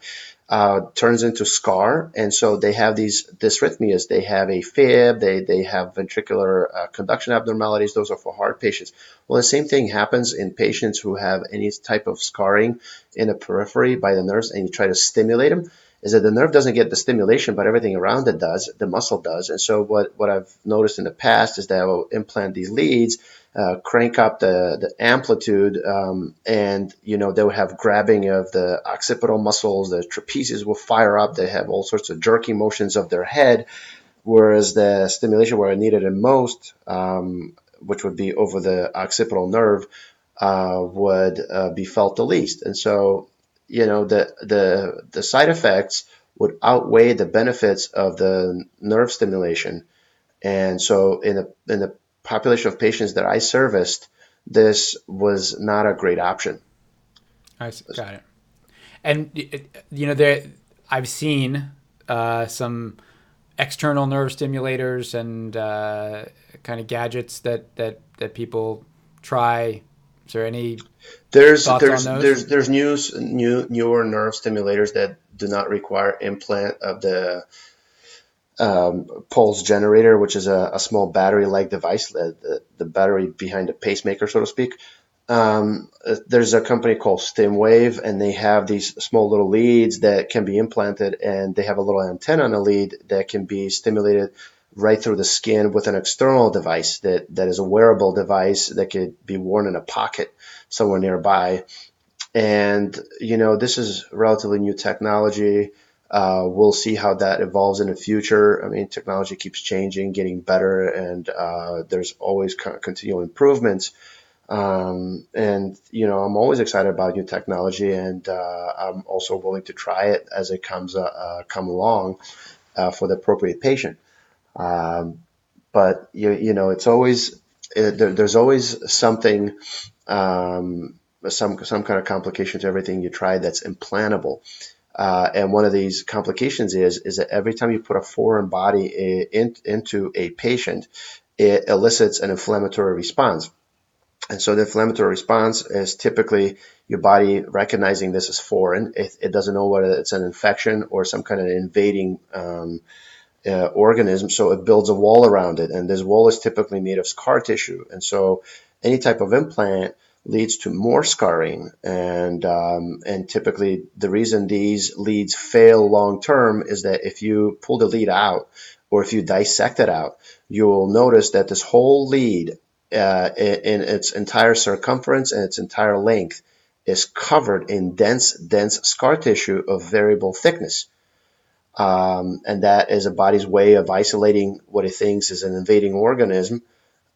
uh, turns into scar, and so they have these dysrhythmias. They have A-fib, they they have ventricular uh, conduction abnormalities. Those are for heart patients. Well, the same thing happens in patients who have any type of scarring in the periphery by the nerves, and you try to stimulate them. Is that the nerve doesn't get the stimulation, but everything around it does. The muscle does, and so what what I've noticed in the past is that I will implant these leads uh, crank up the, the amplitude um, and you know they will have grabbing of the occipital muscles the trapezius will fire up they have all sorts of jerky motions of their head whereas the stimulation where I need it most um, which would be over the occipital nerve uh, would uh, be felt the least and so you know the the the side effects would outweigh the benefits of the nerve stimulation and so in the in the population of patients that I serviced, this was not a great option. I got it. And you know, there I've seen uh, some external nerve stimulators and uh, kind of gadgets that that that people try. Is there any there's there's there's there's new new newer nerve stimulators that do not require implant of the um, pulse generator, which is a, a small battery-like device, the, the, the, battery behind a pacemaker, so to speak. Um, there's a company called StimWave, and they have these small little leads that can be implanted, and they have a little antenna on a lead that can be stimulated right through the skin with an external device that, that is a wearable device that could be worn in a pocket somewhere nearby. And, you know, this is relatively new technology. Uh, we'll see how that evolves in the future. I mean, technology keeps changing, getting better, and uh, there's always continual improvements. Um, and you know, I'm always excited about new technology, and uh, I'm also willing to try it as it comes uh, uh, come along uh, for the appropriate patient. Um, but you, you know, it's always it, there, there's always something um, some some kind of complication to everything you try that's implantable. Uh, and one of these complications is is that every time you put a foreign body in, into a patient, it elicits an inflammatory response. And so the inflammatory response is typically your body recognizing this as foreign. It, it doesn't know whether it's an infection or some kind of invading um, uh, organism. So it builds a wall around it. And this wall is typically made of scar tissue. And so any type of implant leads to more scarring. And, um, and typically the reason these leads fail long term is that if you pull the lead out or if you dissect it out, you will notice that this whole lead uh, in, in its entire circumference and its entire length is covered in dense, dense scar tissue of variable thickness. Um, and that is a body's way of isolating what it thinks is an invading organism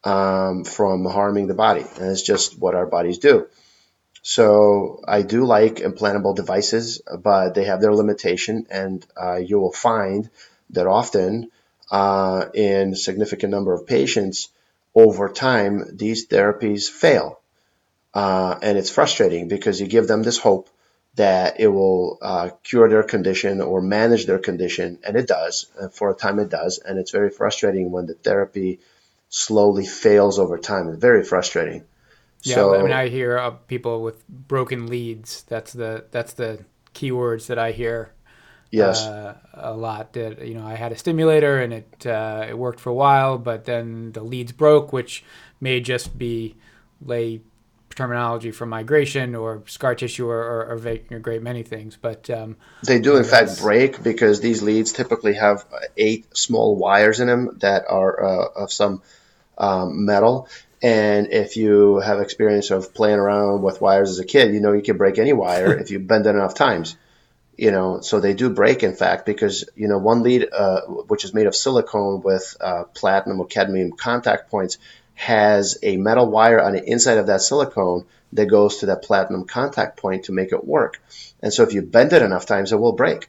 um, from harming the body. And it's just what our bodies do. So I do like implantable devices, but they have their limitation, and uh, you will find that often uh, in significant number of patients, over time, these therapies fail. Uh, and it's frustrating because you give them this hope that it will uh, cure their condition or manage their condition, and it does. And for a time, it does. And it's very frustrating when the therapy slowly fails over time. It's very frustrating. Yeah, so, I mean, I hear uh, people with broken leads. That's the that's the keywords that I hear. Yes, uh, a lot. That you know, I had a stimulator and it uh, it worked for a while, but then the leads broke, which may just be lay terminology for migration or scar tissue or, or, or a great many things. But um, they do in fact break because these leads typically have eight small wires in them that are uh, of some um, metal. And if you have experience of playing around with wires as a kid, you know you can break any wire if you bend it enough times. You know, so they do break, in fact, because you know one lead, uh, which is made of silicone with uh, platinum or cadmium contact points, has a metal wire on the inside of that silicone that goes to that platinum contact point to make it work. And so if you bend it enough times, it will break.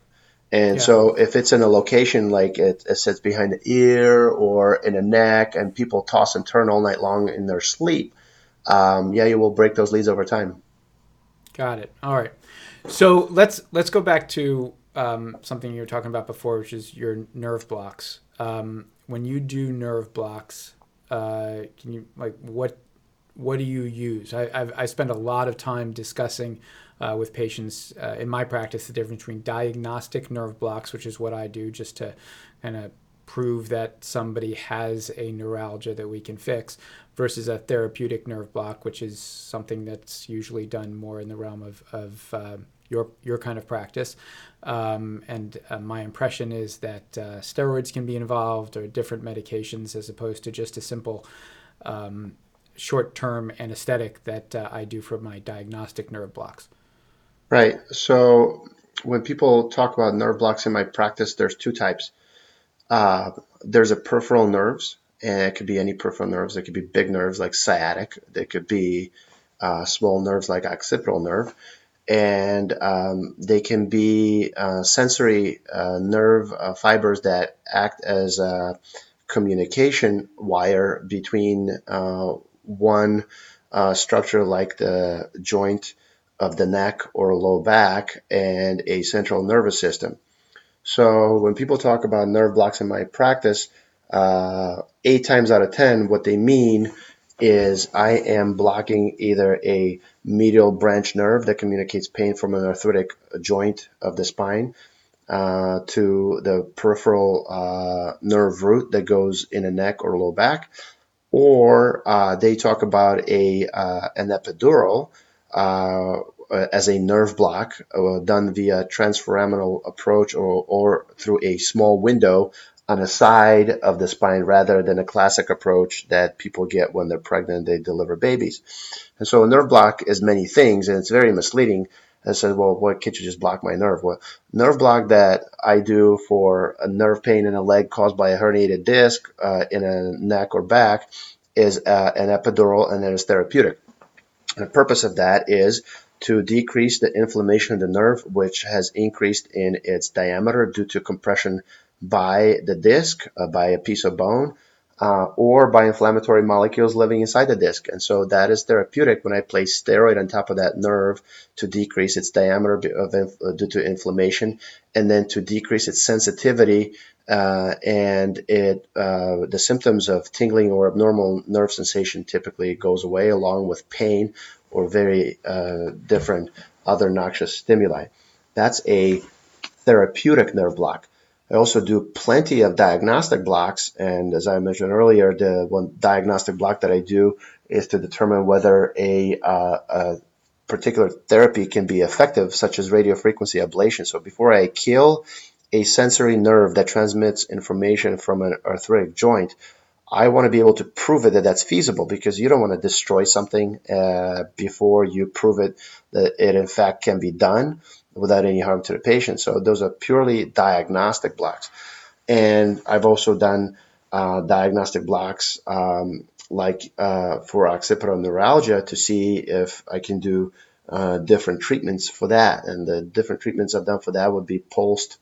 And yeah. so if it's in a location like it, it, sits behind the ear or in the neck and people toss and turn all night long in their sleep, um, yeah, you will break those leads over time. Got it. All right. So let's let's go back to um, something you were talking about before, which is your nerve blocks. Um, when you do nerve blocks, uh, can you like what what do you use? I I've, i spend a lot of time discussing uh, with patients uh, in my practice the difference between diagnostic nerve blocks, which is what I do just to kind of prove that somebody has a neuralgia that we can fix, versus a therapeutic nerve block, which is something that's usually done more in the realm of, of uh, your your kind of practice. Um, and uh, my impression is that uh, steroids can be involved or different medications as opposed to just a simple um, short-term anesthetic that uh, I do for my diagnostic nerve blocks. Right. So when people talk about nerve blocks in my practice, there's two types. Uh, there's a peripheral nerves, and it could be any peripheral nerves. It could be big nerves like sciatic. They could be uh, small nerves like occipital nerve and um, they can be uh, sensory uh, nerve uh, fibers that act as a communication wire between uh, one uh, structure like the joint of the neck or low back and a central nervous system. So when people talk about nerve blocks in my practice, uh, eight times out of ten, what they mean is I am blocking either a medial branch nerve that communicates pain from an arthritic joint of the spine uh, to the peripheral uh, nerve root that goes in the neck or low back, or uh, they talk about a uh, an epidural uh, as a nerve block uh, done via transforaminal approach or, or through a small window on the side of the spine rather than a classic approach that people get when they're pregnant they deliver babies. And so a nerve block is many things and it's very misleading. I said, well, why can't you just block my nerve? Well, nerve block that I do for a nerve pain in a leg caused by a herniated disc uh, in a neck or back is uh, an epidural and then it's therapeutic. And the purpose of that is to decrease the inflammation of the nerve, which has increased in its diameter due to compression by the disc, uh, by a piece of bone, uh, or by inflammatory molecules living inside the disc. And so that is therapeutic when I place steroid on top of that nerve to decrease its diameter of, uh, due to inflammation and then to decrease its sensitivity uh, and it uh, the symptoms of tingling or abnormal nerve sensation typically goes away along with pain or very uh, different other noxious stimuli. That's a therapeutic nerve block. I also do plenty of diagnostic blocks, and as I mentioned earlier, the one diagnostic block that I do is to determine whether a, uh, a particular therapy can be effective, such as radiofrequency ablation. So before I kill a sensory nerve that transmits information from an arthritic joint, I want to be able to prove it that that's feasible because you don't want to destroy something uh, before you prove it that it in fact can be done without any harm to the patient. So those are purely diagnostic blocks. And I've also done uh, diagnostic blocks um, like uh, for occipital neuralgia to see if I can do uh, different treatments for that. And the different treatments I've done for that would be pulsed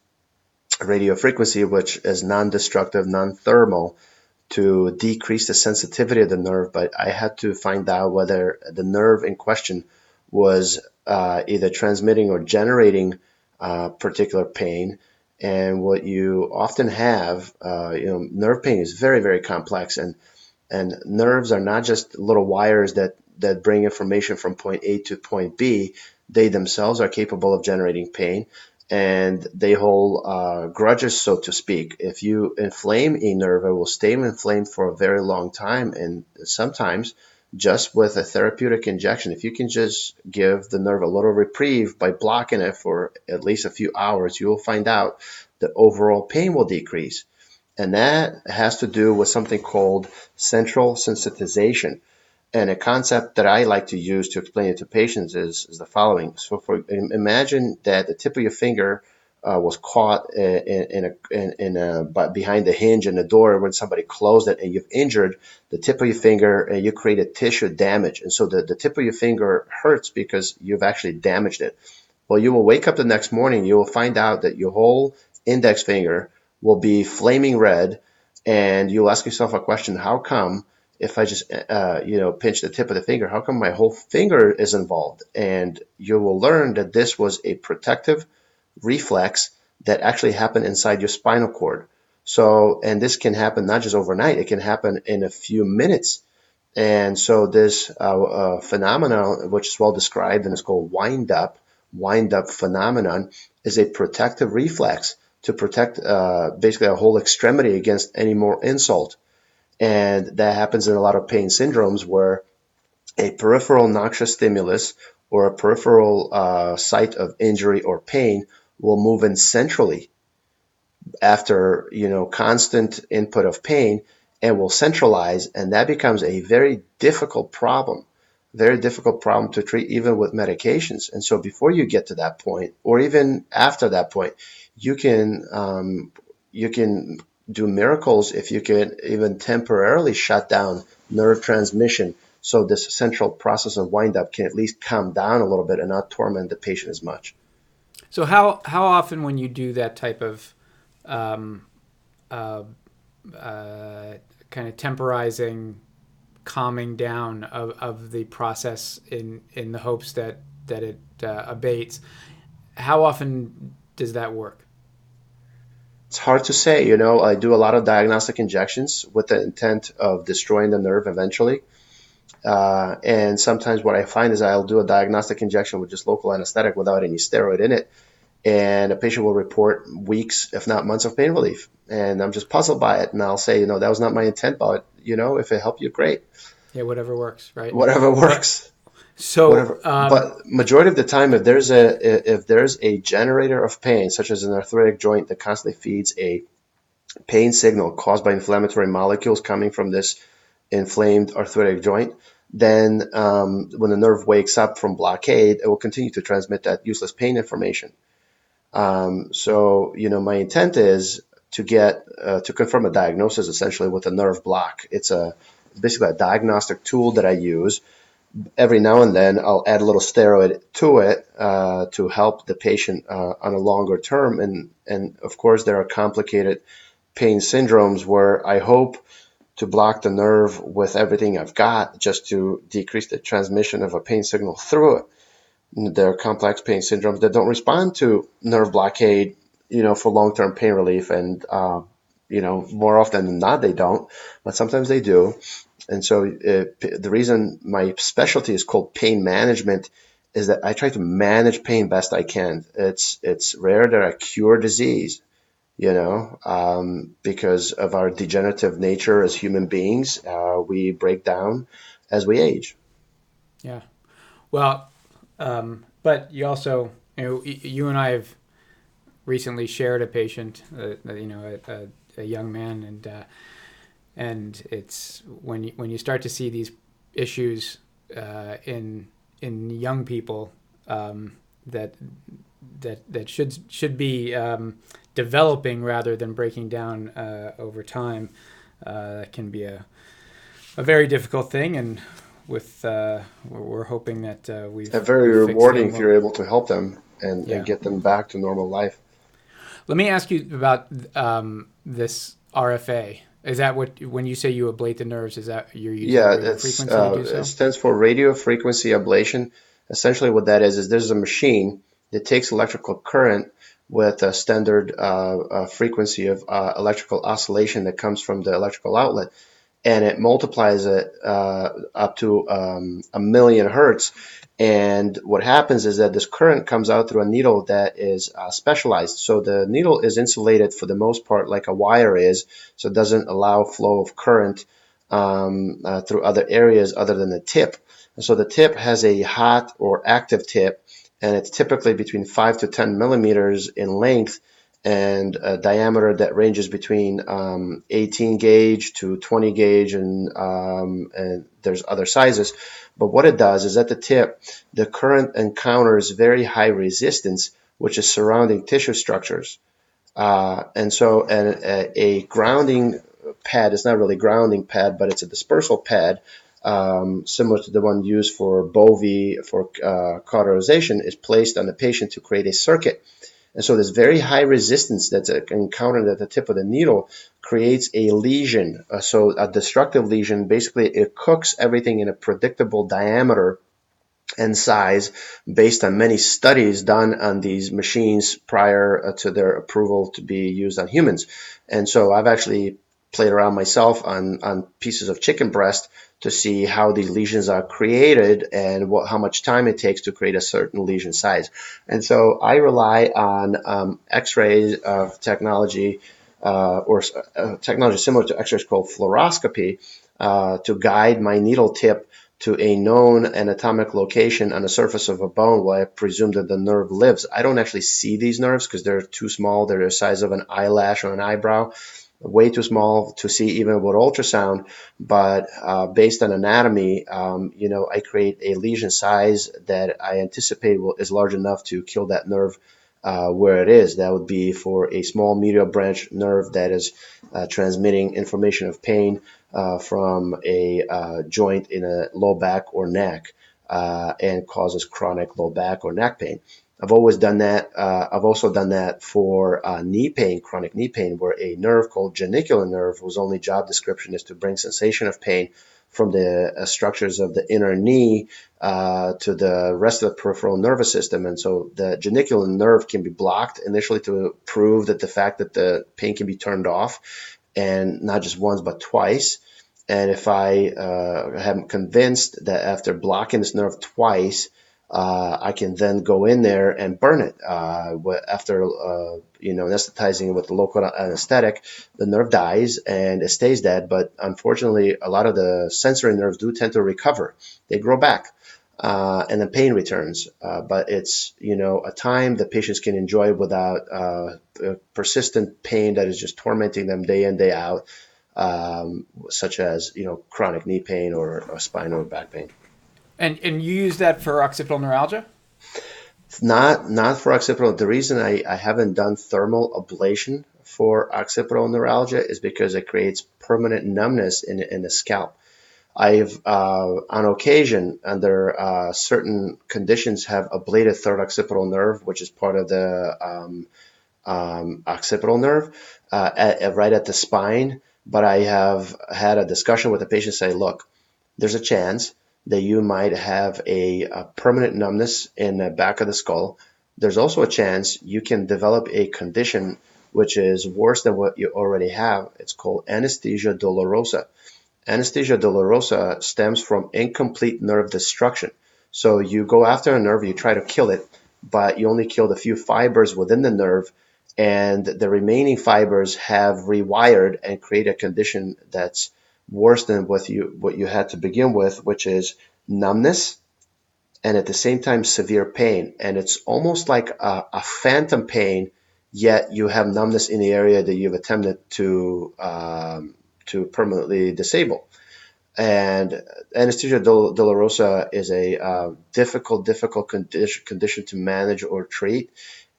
radio frequency, which is non-destructive, non-thermal to decrease the sensitivity of the nerve, but I had to find out whether the nerve in question was uh, either transmitting or generating uh, particular pain. And what you often have, uh, you know, nerve pain is very, very complex, and and nerves are not just little wires that that bring information from point A to point B. They themselves are capable of generating pain, and they hold uh, grudges, so to speak. If you inflame a nerve, it will stay inflamed for a very long time, and sometimes just with a therapeutic injection, if you can just give the nerve a little reprieve by blocking it for at least a few hours, you will find out the overall pain will decrease. And that has to do with something called central sensitization. And a concept that I like to use to explain it to patients is, is the following. So, for imagine that the tip of your finger uh, was caught in, in a, in, in a, behind the hinge in the door when somebody closed it and you've injured the tip of your finger and you created tissue damage. And so the, the tip of your finger hurts because you've actually damaged it. Well, you will wake up the next morning, you will find out that your whole index finger will be flaming red and you'll ask yourself a question, how come if I just, uh, you know, pinch the tip of the finger, how come my whole finger is involved? And you will learn that this was a protective reflex that actually happen inside your spinal cord. So, and this can happen not just overnight, it can happen in a few minutes. And so this uh, uh, phenomenon, which is well described and is called wind up, wind up phenomenon, is a protective reflex to protect uh, basically a whole extremity against any more insult. And that happens in a lot of pain syndromes where a peripheral noxious stimulus or a peripheral uh, site of injury or pain will move in centrally after you know constant input of pain and will centralize and that becomes a very difficult problem very difficult problem to treat even with medications. And so before you get to that point or even after that point you can um, you can do miracles if you can even temporarily shut down nerve transmission so this central process of wind up can at least calm down a little bit and not torment the patient as much so how how often when you do that type of um, uh, uh, kind of temporizing, calming down of, of the process in in the hopes that that it uh, abates, how often does that work? It's hard to say. You know, I do a lot of diagnostic injections with the intent of destroying the nerve eventually. Uh, and sometimes what I find is I'll do a diagnostic injection with just local anesthetic without any steroid in it. And a patient will report weeks, if not months, of pain relief. And I'm just puzzled by it. And I'll say, you know, that was not my intent, but, you know, if it helped you, great. Yeah, whatever works, right? Whatever works. So, Whatever. Um, but majority of the time, if there's a if there's a generator of pain, such as an arthritic joint that constantly feeds a pain signal caused by inflammatory molecules coming from this inflamed arthritic joint, then um, when the nerve wakes up from blockade, it will continue to transmit that useless pain information. Um, so, you know, my intent is to get uh, to confirm a diagnosis essentially with a nerve block. It's a basically a diagnostic tool that I use. Every now and then, I'll add a little steroid to it uh, to help the patient uh, on a longer term. And and of course, there are complicated pain syndromes where I hope to block the nerve with everything I've got just to decrease the transmission of a pain signal through it. There are complex pain syndromes that don't respond to nerve blockade, you know, for long-term pain relief, and uh, you know, more often than not, they don't, but sometimes they do. And so, it, uh, the reason my specialty is called pain management is that I try to manage pain best I can. It's it's rare that I cure disease, you know, um, because of our degenerative nature as human beings. Uh, we break down as we age. Yeah. Well, um, but you also, you know, you and I have recently shared a patient, uh, you know, a, a, a, young man, and uh, and it's when you when you start to see these issues uh, in in young people um, that that that should should be um, developing rather than breaking down uh, over time uh, can be a a very difficult thing and with uh, we're hoping that uh, we've a very we've rewarding if you're able to help them and, yeah. and, get them back to normal life. Let me ask you about um, this RFA. Is that what when you say you ablate the nerves? Is that you're using yeah? It's, uh, so? It stands for radio frequency ablation. Essentially, what that is is there's a machine that takes electrical current with a standard uh, uh, frequency of uh, electrical oscillation that comes from the electrical outlet, and it multiplies it uh, up to um, a million hertz. And what happens is that this current comes out through a needle that is uh, specialized. So the needle is insulated for the most part, like a wire is, so it doesn't allow flow of current um, uh, through other areas other than the tip. And so the tip has a hot or active tip and it's typically between 5 to 10 millimeters in length and a diameter that ranges between um, 18 gauge to 20 gauge and, um, and there's other sizes. But what it does is at the tip the current encounters very high resistance which is surrounding tissue structures. Uh, and so a, a grounding pad is not really grounding pad but it's a dispersal pad um, similar to the one used for Bovie for uh, cauterization, is placed on the patient to create a circuit. And so this very high resistance that's encountered at the tip of the needle creates a lesion. Uh, so a destructive lesion, basically it cooks everything in a predictable diameter and size based on many studies done on these machines prior uh, to their approval to be used on humans. And so I've actually played around myself on, on pieces of chicken breast to see how these lesions are created and what, how much time it takes to create a certain lesion size. And so I rely on um, X-ray uh, technology uh, or uh, technology similar to X-rays called fluoroscopy uh, to guide my needle tip to a known anatomic location on the surface of a bone where I presume that the nerve lives. I don't actually see these nerves because they're too small. They're the size of an eyelash or an eyebrow way too small to see even with ultrasound. But uh, based on anatomy, um, you know, I create a lesion size that I anticipate will, is large enough to kill that nerve uh, where it is. That would be for a small medial branch nerve that is uh, transmitting information of pain uh, from a uh, joint in a low back or neck uh, and causes chronic low back or neck pain. I've always done that. Uh, I've also done that for uh, knee pain, chronic knee pain, where a nerve called genicular nerve, whose only job description is to bring sensation of pain from the uh, structures of the inner knee uh, to the rest of the peripheral nervous system. And so the genicular nerve can be blocked initially to prove that the fact that the pain can be turned off, and not just once but twice. And if I uh, am convinced that after blocking this nerve twice, uh, I can then go in there and burn it. Uh, after uh, you know anesthetizing it with the local anesthetic, the nerve dies and it stays dead. But unfortunately, a lot of the sensory nerves do tend to recover; they grow back, uh, and the pain returns. Uh, but it's you know a time that patients can enjoy without uh, persistent pain that is just tormenting them day in day out, um, such as you know chronic knee pain or, or spine or back pain. And and you use that for occipital neuralgia? Not not for occipital. The reason I, I haven't done thermal ablation for occipital neuralgia is because it creates permanent numbness in in the scalp. I've uh, on occasion under uh, certain conditions have ablated third occipital nerve, which is part of the um, um, occipital nerve, uh, at, right at the spine but I have had a discussion with the patient say, look, there's a chance that you might have a, a, permanent numbness in the back of the skull. There's also a chance you can develop a condition which is worse than what you already have. It's called anesthesia dolorosa. Anesthesia dolorosa stems from incomplete nerve destruction. So you go after a nerve, you try to kill it, but you only killed a few fibers within the nerve, and the remaining fibers have rewired and create a condition that's worse than what you what you had to begin with, which is numbness and at the same time severe pain. And it's almost like a, a phantom pain, yet you have numbness in the area that you've attempted to um, to permanently disable. And anesthesia dolorosa is a uh, difficult, difficult condition, condition to manage or treat.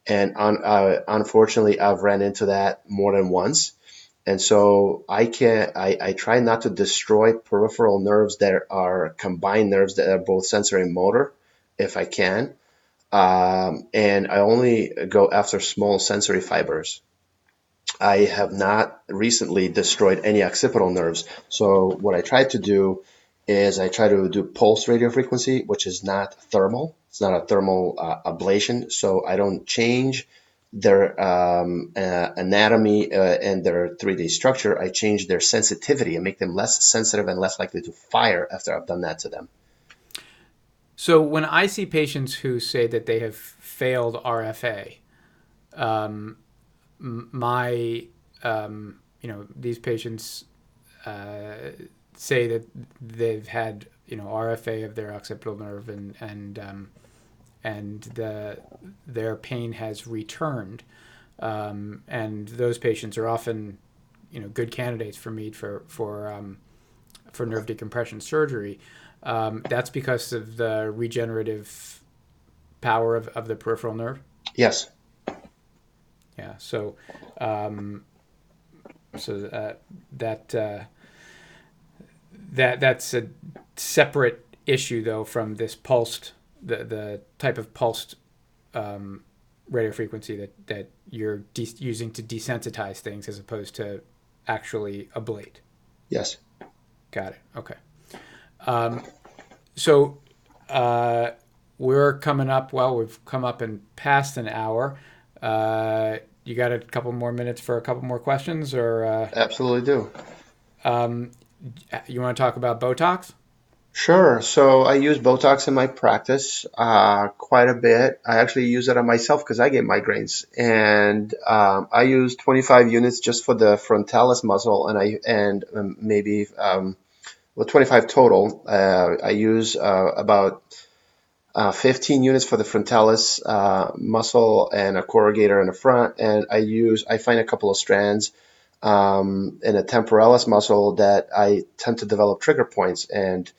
And uh, unfortunately, I've ran into that more than once. And so I can I, I try not to destroy peripheral nerves that are combined nerves that are both sensory and motor, if I can. Um, and I only go after small sensory fibers. I have not recently destroyed any occipital nerves. So what I try to do is I try to do pulse radio frequency, which is not thermal. It's not a thermal uh, ablation. So I don't change their um, uh, anatomy uh, and their 3D structure. I change their sensitivity and make them less sensitive and less likely to fire after I've done that to them. So when I see patients who say that they have failed RFA, um, my um, you know these patients uh, say that they've had you know RFA of their occipital nerve and and um, and the their pain has returned, um, and those patients are often you know good candidates for me for for um, for nerve decompression surgery. Um, that's because of the regenerative power of, of the peripheral nerve. Yes. Yeah. So, um, so uh, that uh, that that's a separate issue though from this pulsed the the type of pulsed um, radio frequency that that you're de- using to desensitize things as opposed to actually ablate. Yes. Got it. Okay. Um, so uh, we're coming up. Well, we've come up and passed an hour. Uh, you got a couple more minutes for a couple more questions, or uh, absolutely do. Um, you want to talk about Botox? Sure. So I use Botox in my practice uh, quite a bit. I actually use it on myself because I get migraines, and um, I use 25 units just for the frontalis muscle, and I and um, maybe um, well 25 total. Uh, I use uh, about uh, 15 units for the frontalis uh, muscle and a corrugator in the front. And I use, I find a couple of strands um, in a temporalis muscle that I tend to develop trigger points. And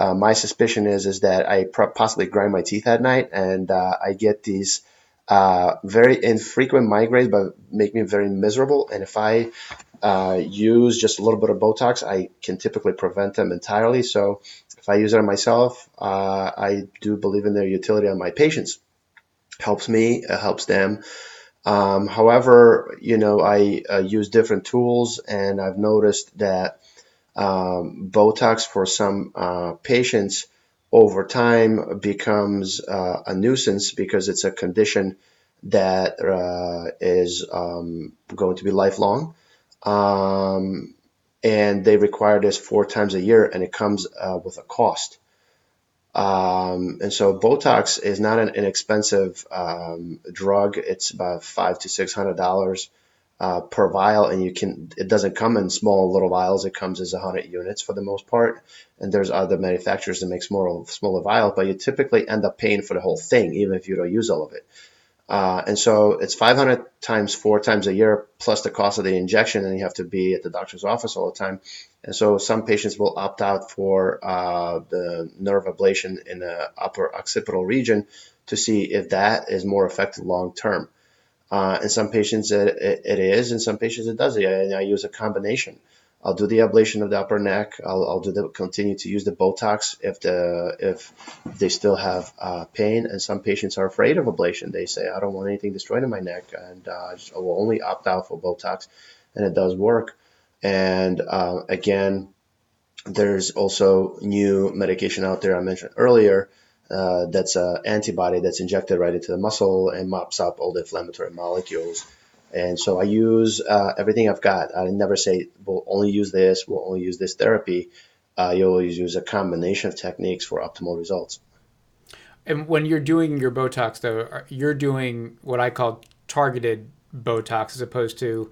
uh, my suspicion is is that I possibly grind my teeth at night and uh, I get these uh, very infrequent migraines, but make me very miserable. And if I uh, use just a little bit of Botox, I can typically prevent them entirely. So if I use it on myself, uh, I do believe in their utility on my patients. Helps me, it helps them. Um, however, you know, I uh, use different tools, and I've noticed that um, Botox for some uh, patients over time becomes uh, a nuisance because it's a condition that uh, is um, going to be lifelong. Um, and they require this four times a year, and it comes uh, with a cost. Um, and so Botox is not an inexpensive um, drug. It's about five to six hundred dollars uh, per vial, and you can. It doesn't come in small little vials. It comes as hundred units for the most part. And there's other manufacturers that make smaller smaller vials, but you typically end up paying for the whole thing, even if you don't use all of it. Uh, and so it's 500 times four times a year plus the cost of the injection, and you have to be at the doctor's office all the time. And so some patients will opt out for uh, the nerve ablation in the upper occipital region to see if that is more effective long term. Uh, in some patients it, it, is, in some patients it doesn't. And I use a combination. I'll do the ablation of the upper neck. I'll, I'll do the continue to use the Botox if the if they still have uh, pain. And some patients are afraid of ablation. They say, I don't want anything destroyed in my neck, and uh, I will only opt out for Botox, and it does work. And uh, again, there's also new medication out there I mentioned earlier uh, that's an antibody that's injected right into the muscle and mops up all the inflammatory molecules. And so I use uh, everything I've got. I never say we'll only use this, we'll only use this therapy. You always use a combination of techniques for optimal results. And when you're doing your Botox, though, you're doing what I call targeted Botox as opposed to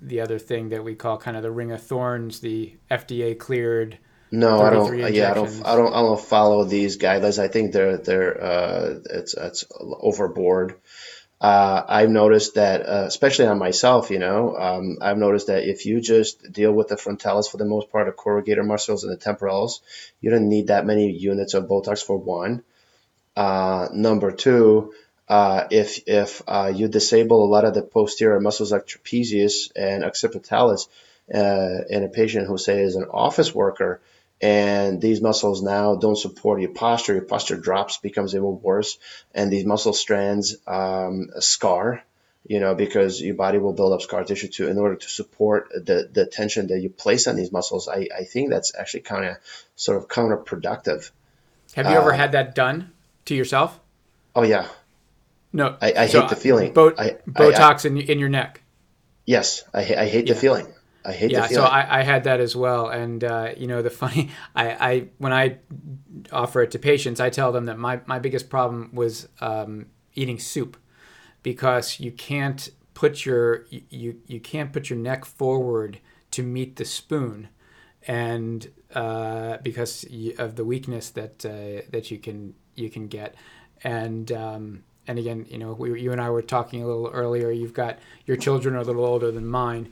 the other thing that we call kind of the ring of thorns, the FDA cleared no, I don't. Yeah, I don't. I don't. I don't follow these guidelines. I think they're they're uh, it's it's overboard. Uh, I've noticed that, uh, especially on myself, you know, um, I've noticed that if you just deal with the frontalis for the most part, the corrugator muscles and the temporals, you don't need that many units of Botox for one. Uh, number two, uh, if if uh, you disable a lot of the posterior muscles like trapezius and occipitalis uh, in a patient who say is an office worker, and these muscles now don't support your posture. Your posture drops, becomes even worse, and these muscle strands um, scar. You know, because your body will build up scar tissue to in order to support the the tension that you place on these muscles. I, I think that's actually kind of sort of counterproductive. Have you ever uh, had that done to yourself? Oh yeah. No, I, I so hate the feeling. Bo- I, Botox I, in in your neck. Yes, I, I hate yeah. the feeling. I hate yeah, so I, I, had that as well, and uh, you know the funny, I, I when I offer it to patients, I tell them that my my biggest problem was um, eating soup, because you can't put your you you can't put your neck forward to meet the spoon, and uh, because of the weakness that uh, that you can you can get, and um, and again, you know, we, you and I were talking a little earlier. You've got your children are a little older than mine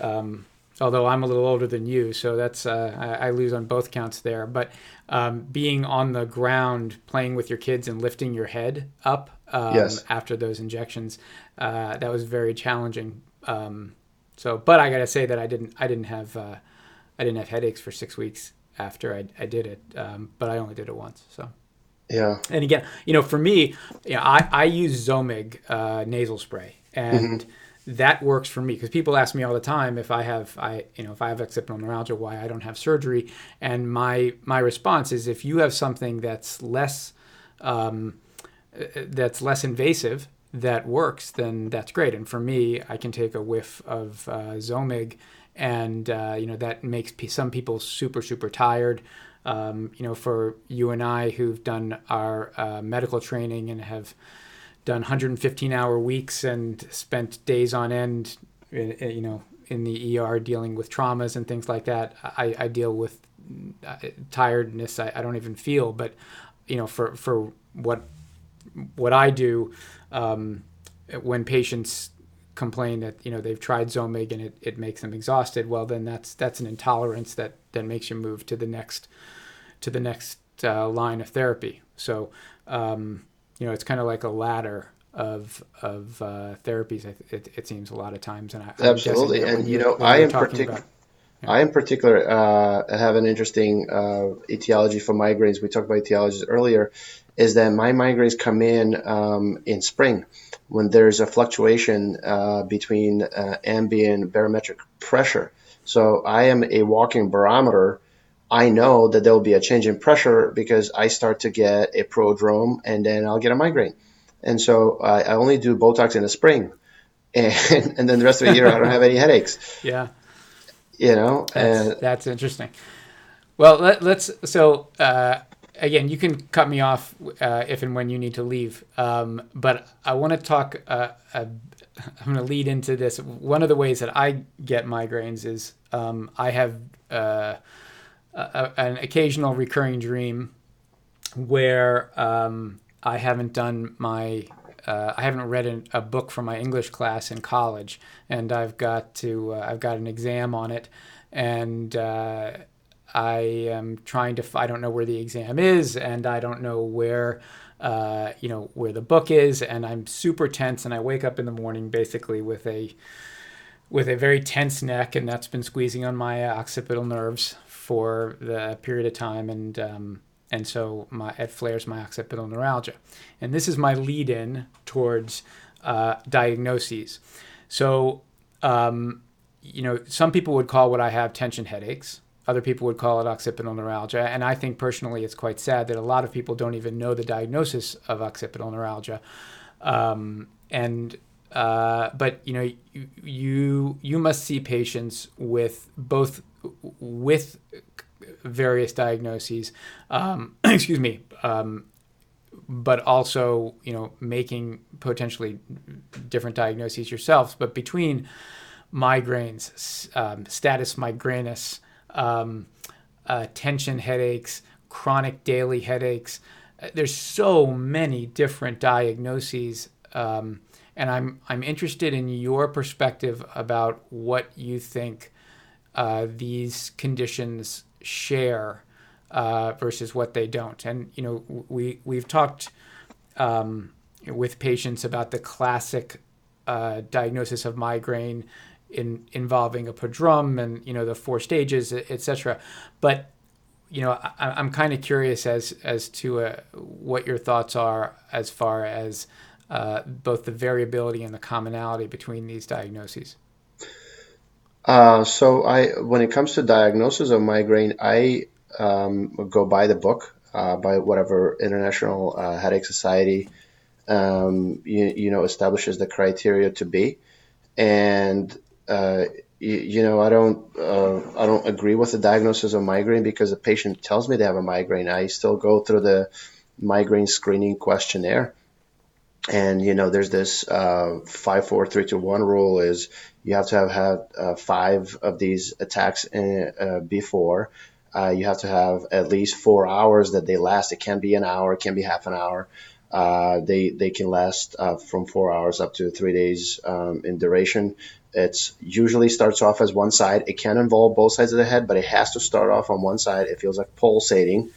um, although I'm a little older than you, so that's uh, I, I, lose on both counts there. But um, being on the ground, playing with your kids, and lifting your head up um, yes. after those injections, uh, that was very challenging. Um, so, but I gotta say that I didn't I didn't have uh, I didn't have headaches for six weeks after I, I did it, um, but I only did it once. So. Yeah. And again, you know, for me, you know, I, I use Zomig uh, nasal spray, and mm-hmm that works for me because people ask me all the time if I have I you know if I have occipital neuralgia why I don't have surgery. And my my response is if you have something that's less um, that's less invasive that works then that's great. And for me I can take a whiff of uh, Zomig and uh, you know that makes some people super super tired. Um, you know for you and I who've done our uh, medical training and have done 115 hour weeks and spent days on end, you know, in the ER dealing with traumas and things like that. I, I deal with uh, tiredness. I, I, don't even feel, but you know, for for what what I do, um, when patients complain that you know they've tried Zomig and it, it makes them exhausted, well then that's that's an intolerance that that makes you move to the next to the next uh, line of therapy. So. Um, you know, it's kind of like a ladder of of uh, therapies. It, it, seems a lot of times, and I, absolutely. And you know, I am particular. Yeah. I in particular uh, have an interesting uh, etiology for migraines. We talked about etiologies earlier. Is that my migraines come in um, in spring when there's a fluctuation uh, between uh, ambient barometric pressure. So I am a walking barometer I know that there will be a change in pressure because I start to get a prodrome and then I'll get a migraine. And so I, I only do Botox in the spring. And, and then the rest of the year, I don't have any headaches. Yeah. You know, that's, and, that's interesting. Well, let, us so uh, again, you can cut me off uh, if and when you need to leave. Um, but I want to talk. Uh, I'm going to lead into this. One of the ways that I get migraines is um, I have uh, an occasional recurring dream where um, I haven't done my uh, I haven't read an, a book from my English class in college, and I've got to uh, I've got an exam on it, and uh, I am trying to I don't know where the exam is, and I don't know where uh, you know where the book is, and I'm super tense, and I wake up in the morning basically with a with a very tense neck, and that's been squeezing on my occipital nerves for the period of time, and um, and so my, it flares my occipital neuralgia, and this is my lead-in towards uh, diagnoses. So um, you know, some people would call what I have tension headaches. Other people would call it occipital neuralgia. And I think personally it's quite sad that a lot of people don't even know the diagnosis of occipital neuralgia. Um, and uh, but you know you, you you must see patients with both with various diagnoses um, excuse me um, but also you know making potentially different diagnoses yourselves but between migraines um, status migrainosus um, uh, tension headaches chronic daily headaches uh, there's so many different diagnoses um, and I'm I'm interested in your perspective about what you think uh, these conditions share uh, versus what they don't. And you know, we we've talked um, with patients about the classic uh, diagnosis of migraine in involving a prodrome and you know the four stages, etc. But you know, I, am kind of curious as as to uh, what your thoughts are as far as uh, both the variability and the commonality between these diagnoses. Uh, so I, when it comes to diagnosis of migraine, I um, go by the book, uh, by whatever International uh, Headache Society, um, you, you, know, establishes the criteria to be, and uh, you, you, know, I don't, uh, I don't agree with the diagnosis of migraine because the patient tells me they have a migraine. I still go through the migraine screening questionnaire and you know there's this uh, five four three two one rule is you have to have had uh, five of these attacks in, uh, before. Uh, you have to have at least four hours that they last. It can be an hour it can be half an hour. Uh, they they can last uh, from four hours up to three days um, in duration. It's usually starts off as one side. It can involve both sides of the head but it has to start off on one side. It feels like pulsating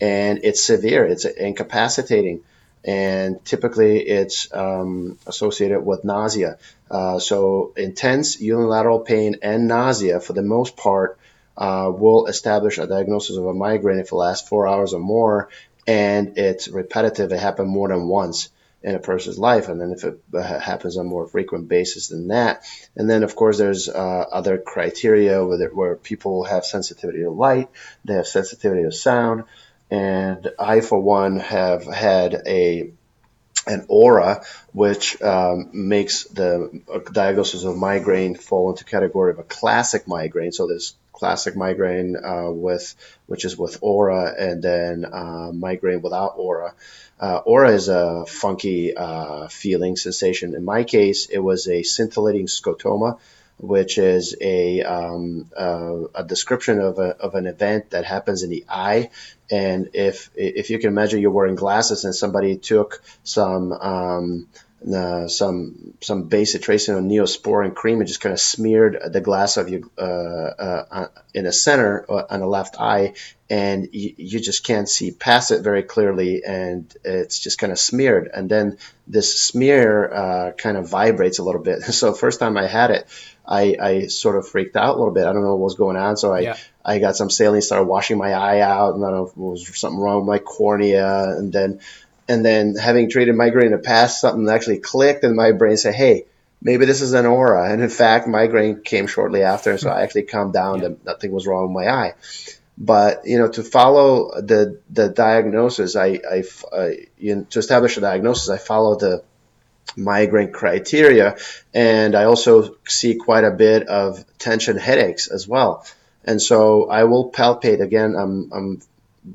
and it's severe. It's incapacitating and typically it's um, associated with nausea. Uh, so intense unilateral pain and nausea, for the most part, uh, will establish a diagnosis of a migraine if it lasts four hours or more, and it's repetitive. It happened more than once in a person's life, and then if it uh, happens on a more frequent basis than that, and then of course there's uh, other criteria where, where people have sensitivity to light, they have sensitivity to sound. And I, for one, have had a an aura, which um, makes the diagnosis of migraine fall into category of a classic migraine. So there's classic migraine uh, with which is with aura, and then uh, migraine without aura. Uh, aura is a funky uh, feeling sensation. In my case, it was a scintillating scotoma which is a, um, uh, a description of, a, of an event that happens in the eye. And if, if you can imagine you're wearing glasses and somebody took some, um, uh, some some basic tracing on neosporin cream and just kind of smeared the glass of you uh, uh, uh in the center uh, on the left eye, and you, you, just can't see past it very clearly, and it's just kind of smeared. And then this smear uh, kind of vibrates a little bit. So first time I had it, I, I sort of freaked out a little bit. I don't know what was going on. So I, yeah. I got some saline, started washing my eye out, and I don't know if was something wrong with my cornea. And then, and then having treated migraine in the past, something actually clicked in my brain, said, hey, maybe this is an aura. And in fact, migraine came shortly after. So I actually calmed down yeah. that nothing was wrong with my eye. But you know, to follow the the diagnosis, I, I, I you know, to establish a diagnosis, I follow the migraine criteria. And I also see quite a bit of tension headaches as well. And so I will palpate again. I'm, I'm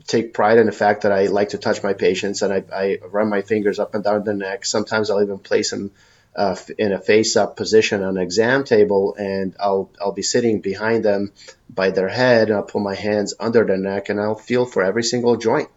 take pride in the fact that I like to touch my patients and I, I run my fingers up and down their neck. Sometimes I'll even place them uh, in a face-up position on an exam table, and I'll I'll be sitting behind them by their head. And I'll put my hands under their neck, and I'll feel for every single joint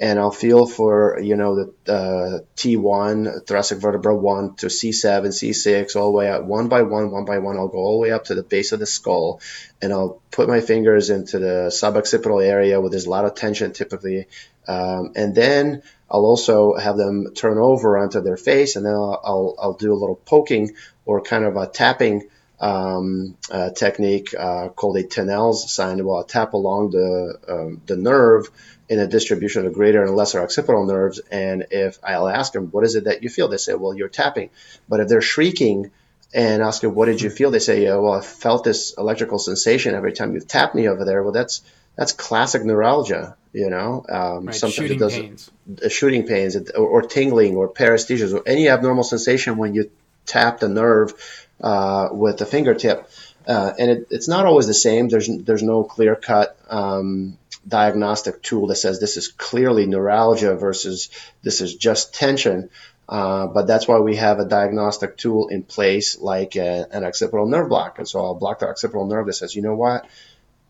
and I'll feel for you know the uh, T1 thoracic vertebra one to C7, C6, all the way out one by one, one by one. I'll go all the way up to the base of the skull, and I'll put my fingers into the suboccipital area where there's a lot of tension typically, um, and then I'll also have them turn over onto their face, and then I'll, I'll, I'll do a little poking or kind of a tapping. Um, uh, technique uh, called a Tinel's sign. Well, I'll tap along the um, the nerve in a distribution of greater and lesser occipital nerves. And if I'll ask them, what is it that you feel? They say, well, you're tapping. But if they're shrieking, and ask them, what did you feel? They say, yeah, well, I felt this electrical sensation every time you tapped me over there. Well, that's that's classic neuralgia, you know. Um, right, sometimes shooting it does pains. Uh, shooting pains or, or, tingling or paresthesias or any abnormal sensation when you tap the nerve uh, with the fingertip. Uh, and it, it's not always the same. There's there's no clear cut um, diagnostic tool that says this is clearly neuralgia versus this is just tension. Uh, but that's why we have a diagnostic tool in place like a, an occipital nerve block. And so I'll block the occipital nerve that says, you know what,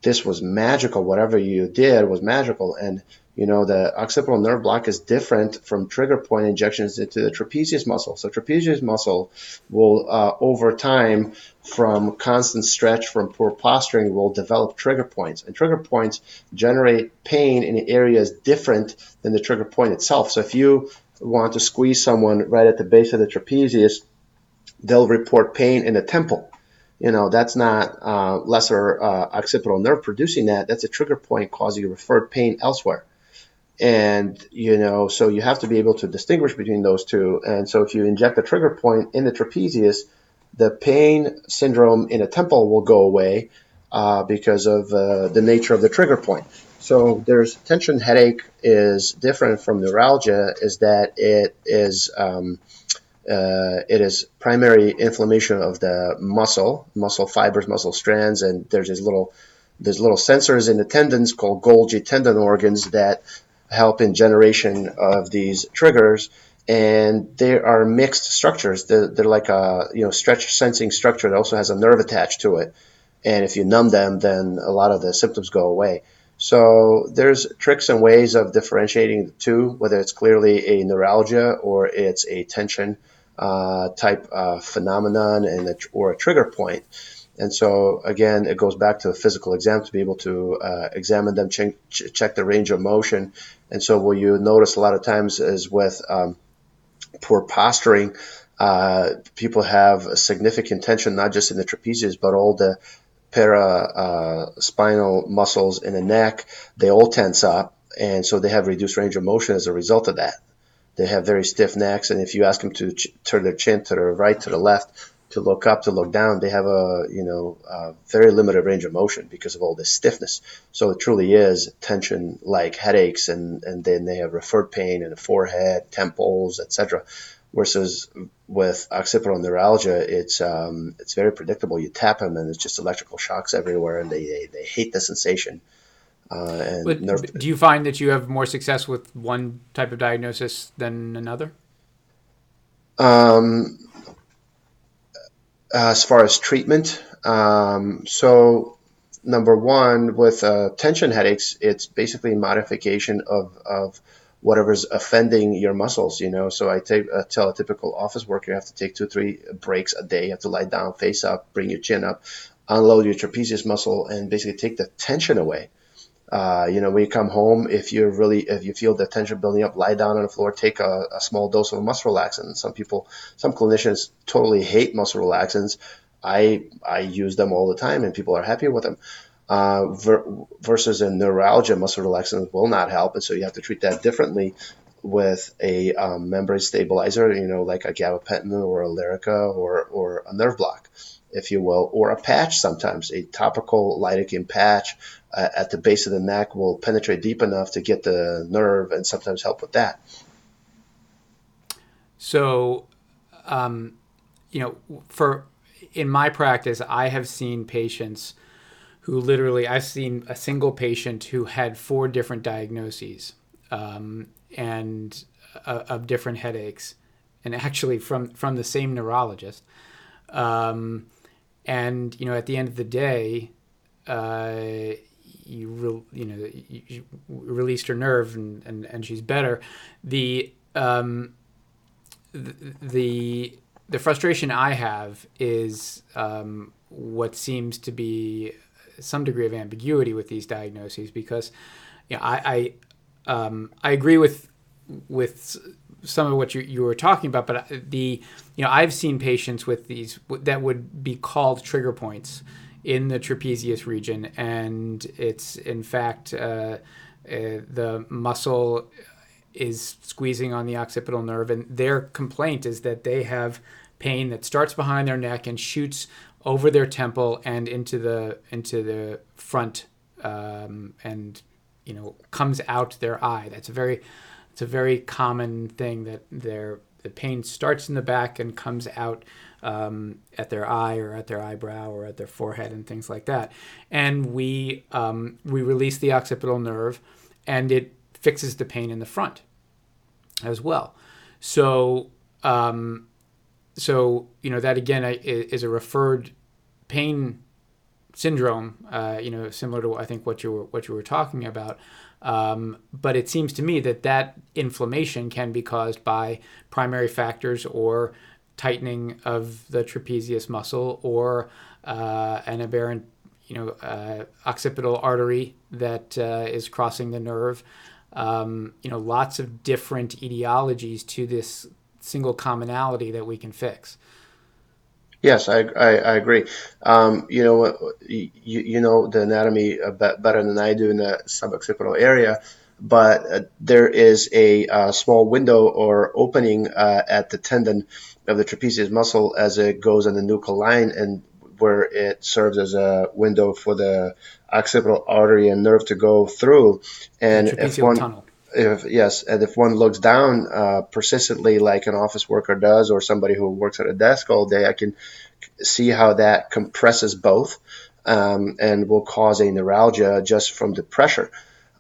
this was magical. Whatever you did was magical. And you know the occipital nerve block is different from trigger point injections into the trapezius muscle. So trapezius muscle will uh, over time from constant stretch from poor posturing will develop trigger points and trigger points generate pain in areas different than the trigger point itself. So if you want to squeeze someone right at the base of the trapezius, they'll report pain in the temple. You know, that's not uh, lesser uh, occipital nerve producing that. That's a trigger point causing referred pain elsewhere. And, you know, so you have to be able to distinguish between those two. And so if you inject a trigger point in the trapezius, the pain syndrome in a temple will go away uh, because of uh, the nature of the trigger point. So there's tension headache is different from neuralgia is that it is um, uh, it is primary inflammation of the muscle, muscle fibers, muscle strands, and there's these little there's little sensors in the tendons called Golgi tendon organs that help in generation of these triggers. And they are mixed structures. They're, they're like a you know stretch sensing structure that also has a nerve attached to it. And if you numb them, then a lot of the symptoms go away. So there's tricks and ways of differentiating the two, whether it's clearly a neuralgia or it's a tension uh, type uh, phenomenon and a, or a trigger point. And so again, it goes back to the physical exam to be able to uh, examine them, check, check the range of motion. And so what you notice a lot of times is with um, poor posturing, uh, people have significant tension not just in the trapezius but all the para uh, spinal muscles in the neck, they all tense up, and so they have reduced range of motion as a result of that. They have very stiff necks, and if you ask them to ch- turn their chin to the right, to the left, to look up, to look down, they have a you know a very limited range of motion because of all this stiffness. So it truly is tension like headaches, and and then they have referred pain in the forehead, temples, etc versus with occipital neuralgia, it's um, it's very predictable. You tap them and it's just electrical shocks everywhere, and they they, they hate the sensation. Uh, and but nerve- do you find that you have more success with one type of diagnosis than another? Um, as far as treatment, um, so number one with uh, tension headaches, it's basically modification of of whatever's offending your muscles, you know. So I take, uh, tell a typical office worker you have to take two, three breaks a day. You have to lie down, face up, bring your chin up, unload your trapezius muscle, and basically take the tension away. Uh, you know, when you come home, if you're really, if you feel the tension building up, lie down on the floor, take a, a small dose of a muscle relaxant. Some people, some clinicians totally hate muscle relaxants. I I use them all the time, and people are happy with them uh, ver- versus a neuralgia, muscle relaxant will not help, and so you have to treat that differently with a um, membrane stabilizer, you know, like a gabapentin or a Lyrica or, or a nerve block, if you will, or a patch sometimes. A topical lidocaine patch uh, at the base of the neck will penetrate deep enough to get the nerve and sometimes help with that. So, um, you know, for in my practice, I have seen patients – who literally I've seen a single patient who had four different diagnoses um, and uh, of different headaches, and actually from from the same neurologist. Um, and you know, at the end of the day, uh, you re- you know you, you, released her nerve and, and, and she's better. The um, the, the frustration I have is um, what seems to be some degree of ambiguity with these diagnoses because you know, I I, um, I agree with with some of what you, you were talking about, but the you know I've seen patients with these that would be called trigger points in the trapezius region, and it's in fact uh, uh, the muscle is squeezing on the occipital nerve, and their complaint is that they have pain that starts behind their neck and shoots over their temple and into the into the front um, and you know comes out their eye. That's a very it's a very common thing that their the pain starts in the back and comes out um, at their eye or at their eyebrow or at their forehead and things like that. And we um, we release the occipital nerve, and it fixes the pain in the front as well. So um, so you know that again is a referred pain syndrome. Uh, you know, similar to I think what you were what you were talking about. Um, but it seems to me that that inflammation can be caused by primary factors or tightening of the trapezius muscle or uh, an aberrant, you know, uh, occipital artery that uh, is crossing the nerve. Um, you know, lots of different etiologies to this single commonality that we can fix. Yes, I, I, I agree. Um, you know, you, you know the anatomy better than I do in the suboccipital area but uh, there is a uh, small window or opening uh, at the tendon of the trapezius muscle as it goes on the nuchal line and where it serves as a window for the occipital artery and nerve to go through. And if one, tunnel. If yes, and if one looks down uh, persistently, like an office worker does, or somebody who works at a desk all day, I can see how that compresses both um, and will cause a neuralgia just from the pressure.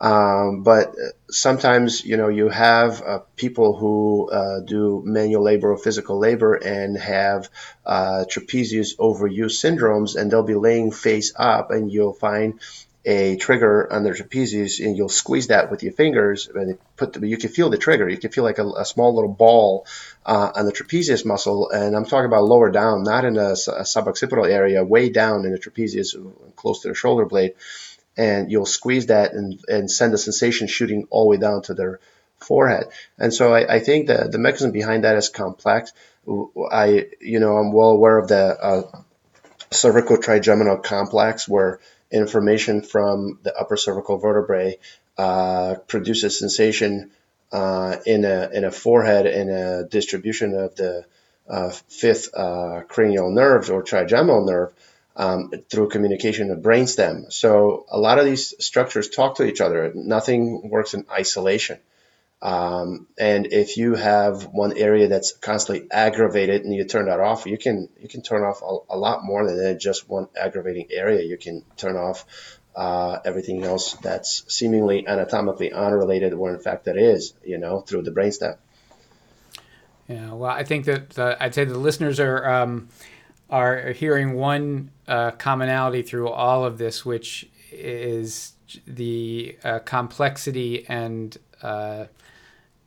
Um, but sometimes, you know, you have uh, people who uh, do manual labor or physical labor and have uh, trapezius overuse syndromes, and they'll be laying face up, and you'll find a trigger on their trapezius, and you'll squeeze that with your fingers, and put the, you can feel the trigger. You can feel like a, a small little ball uh, on the trapezius muscle, and I'm talking about lower down, not in a, a suboccipital area, way down in the trapezius, close to the shoulder blade and you'll squeeze that and, and send the sensation shooting all the way down to their forehead. And so I, I think that the mechanism behind that is complex. I, you know, I'm well aware of the uh, cervical trigeminal complex where information from the upper cervical vertebrae uh, produces sensation uh, in a in a forehead in a distribution of the uh, fifth uh, cranial nerve or trigeminal nerve um, through communication of brainstem. So a lot of these structures talk to each other. Nothing works in isolation. Um, and if you have one area that's constantly aggravated and you turn that off, you can you can turn off a, a lot more than just one aggravating area. You can turn off uh, everything else that's seemingly anatomically unrelated, where in fact that is, you know, through the brainstem. Yeah, well, I think that I'd say the listeners are um, are hearing one uh, commonality through all of this, which is the uh, complexity and uh,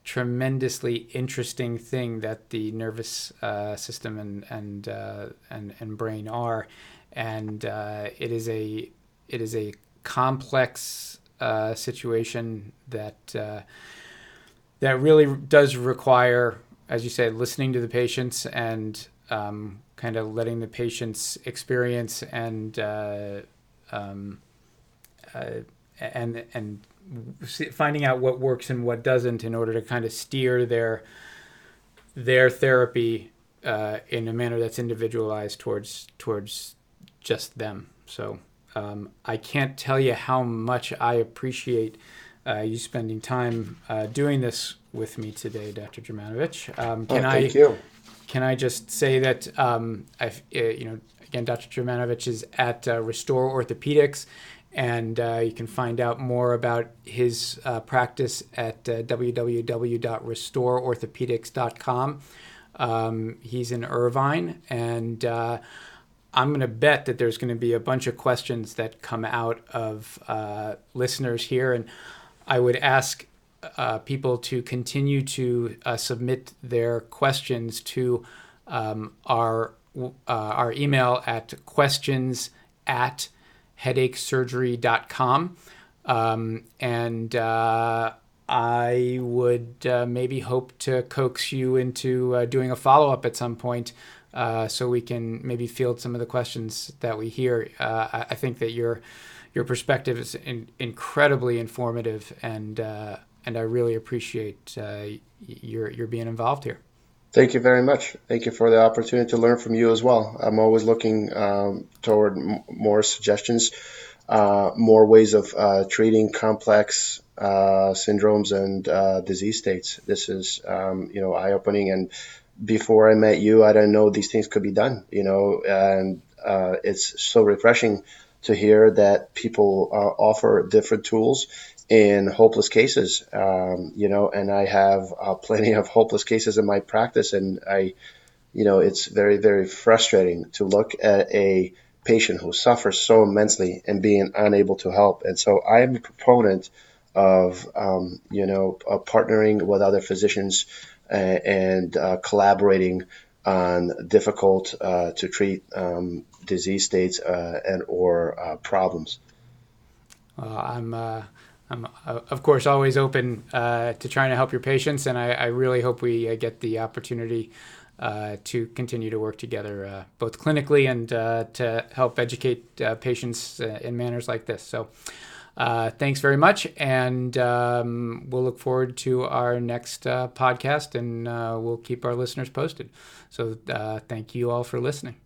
tremendously interesting thing that the nervous uh, system and and, uh, and and brain are, and uh, it is a it is a complex situation that that really does require, as you say, listening to the patients and um, kind of letting the patients experience and uh, um, uh, and and finding out what works and what doesn't in order to kind of steer their their therapy uh, in a manner that's individualized towards towards just them. So um, I can't tell you how much I appreciate uh, you spending time uh, doing this with me today, Dr. Germanovich. Um, can oh, thank I, you can I just say that um, I've, uh, you know, again, Dr. Germanovich is at uh, Restore Orthopedics, and uh, you can find out more about his uh, practice at uh, www.restoreorthopedics.com. Um, he's in Irvine, and uh, I'm going to bet that there's going to be a bunch of questions that come out of listeners here, and I would ask uh, people to continue to uh, submit their questions to um, our uh, our email at questions at headachesurgery.com. Um, and uh, I would uh, maybe hope to coax you into uh, doing a follow up at some point. so we can maybe field some of the questions that we hear. I, I, think that your your perspective is in, incredibly informative, and and I really appreciate uh, your your being involved here. Thank you very much. Thank you for the opportunity to learn from you as well. I'm always looking um, toward m- more suggestions, uh, more ways of uh, treating complex uh, syndromes and uh, disease states. This is, um, you know, eye-opening. And before I met you, I didn't know these things could be done. You know, and uh, it's so refreshing to hear that people uh, offer different tools in hopeless cases, um, you know, and I have uh, plenty of hopeless cases in my practice, and I, you know, it's very, very frustrating to look at a patient who suffers so immensely and being unable to help. And so I'm a proponent of, um, you know, uh, partnering with other physicians uh, and uh, collaborating on difficult uh, to treat um, disease states uh, and or problems. I'm I'm, uh, of course, always open uh, to trying to help your patients, and I, I really hope we uh, get the opportunity uh, to continue to work together, uh, both clinically and uh, to help educate patients in manners like this. So, thanks very much, and um, we'll look forward to our next podcast, and we'll keep our listeners posted. So, thank you all for listening.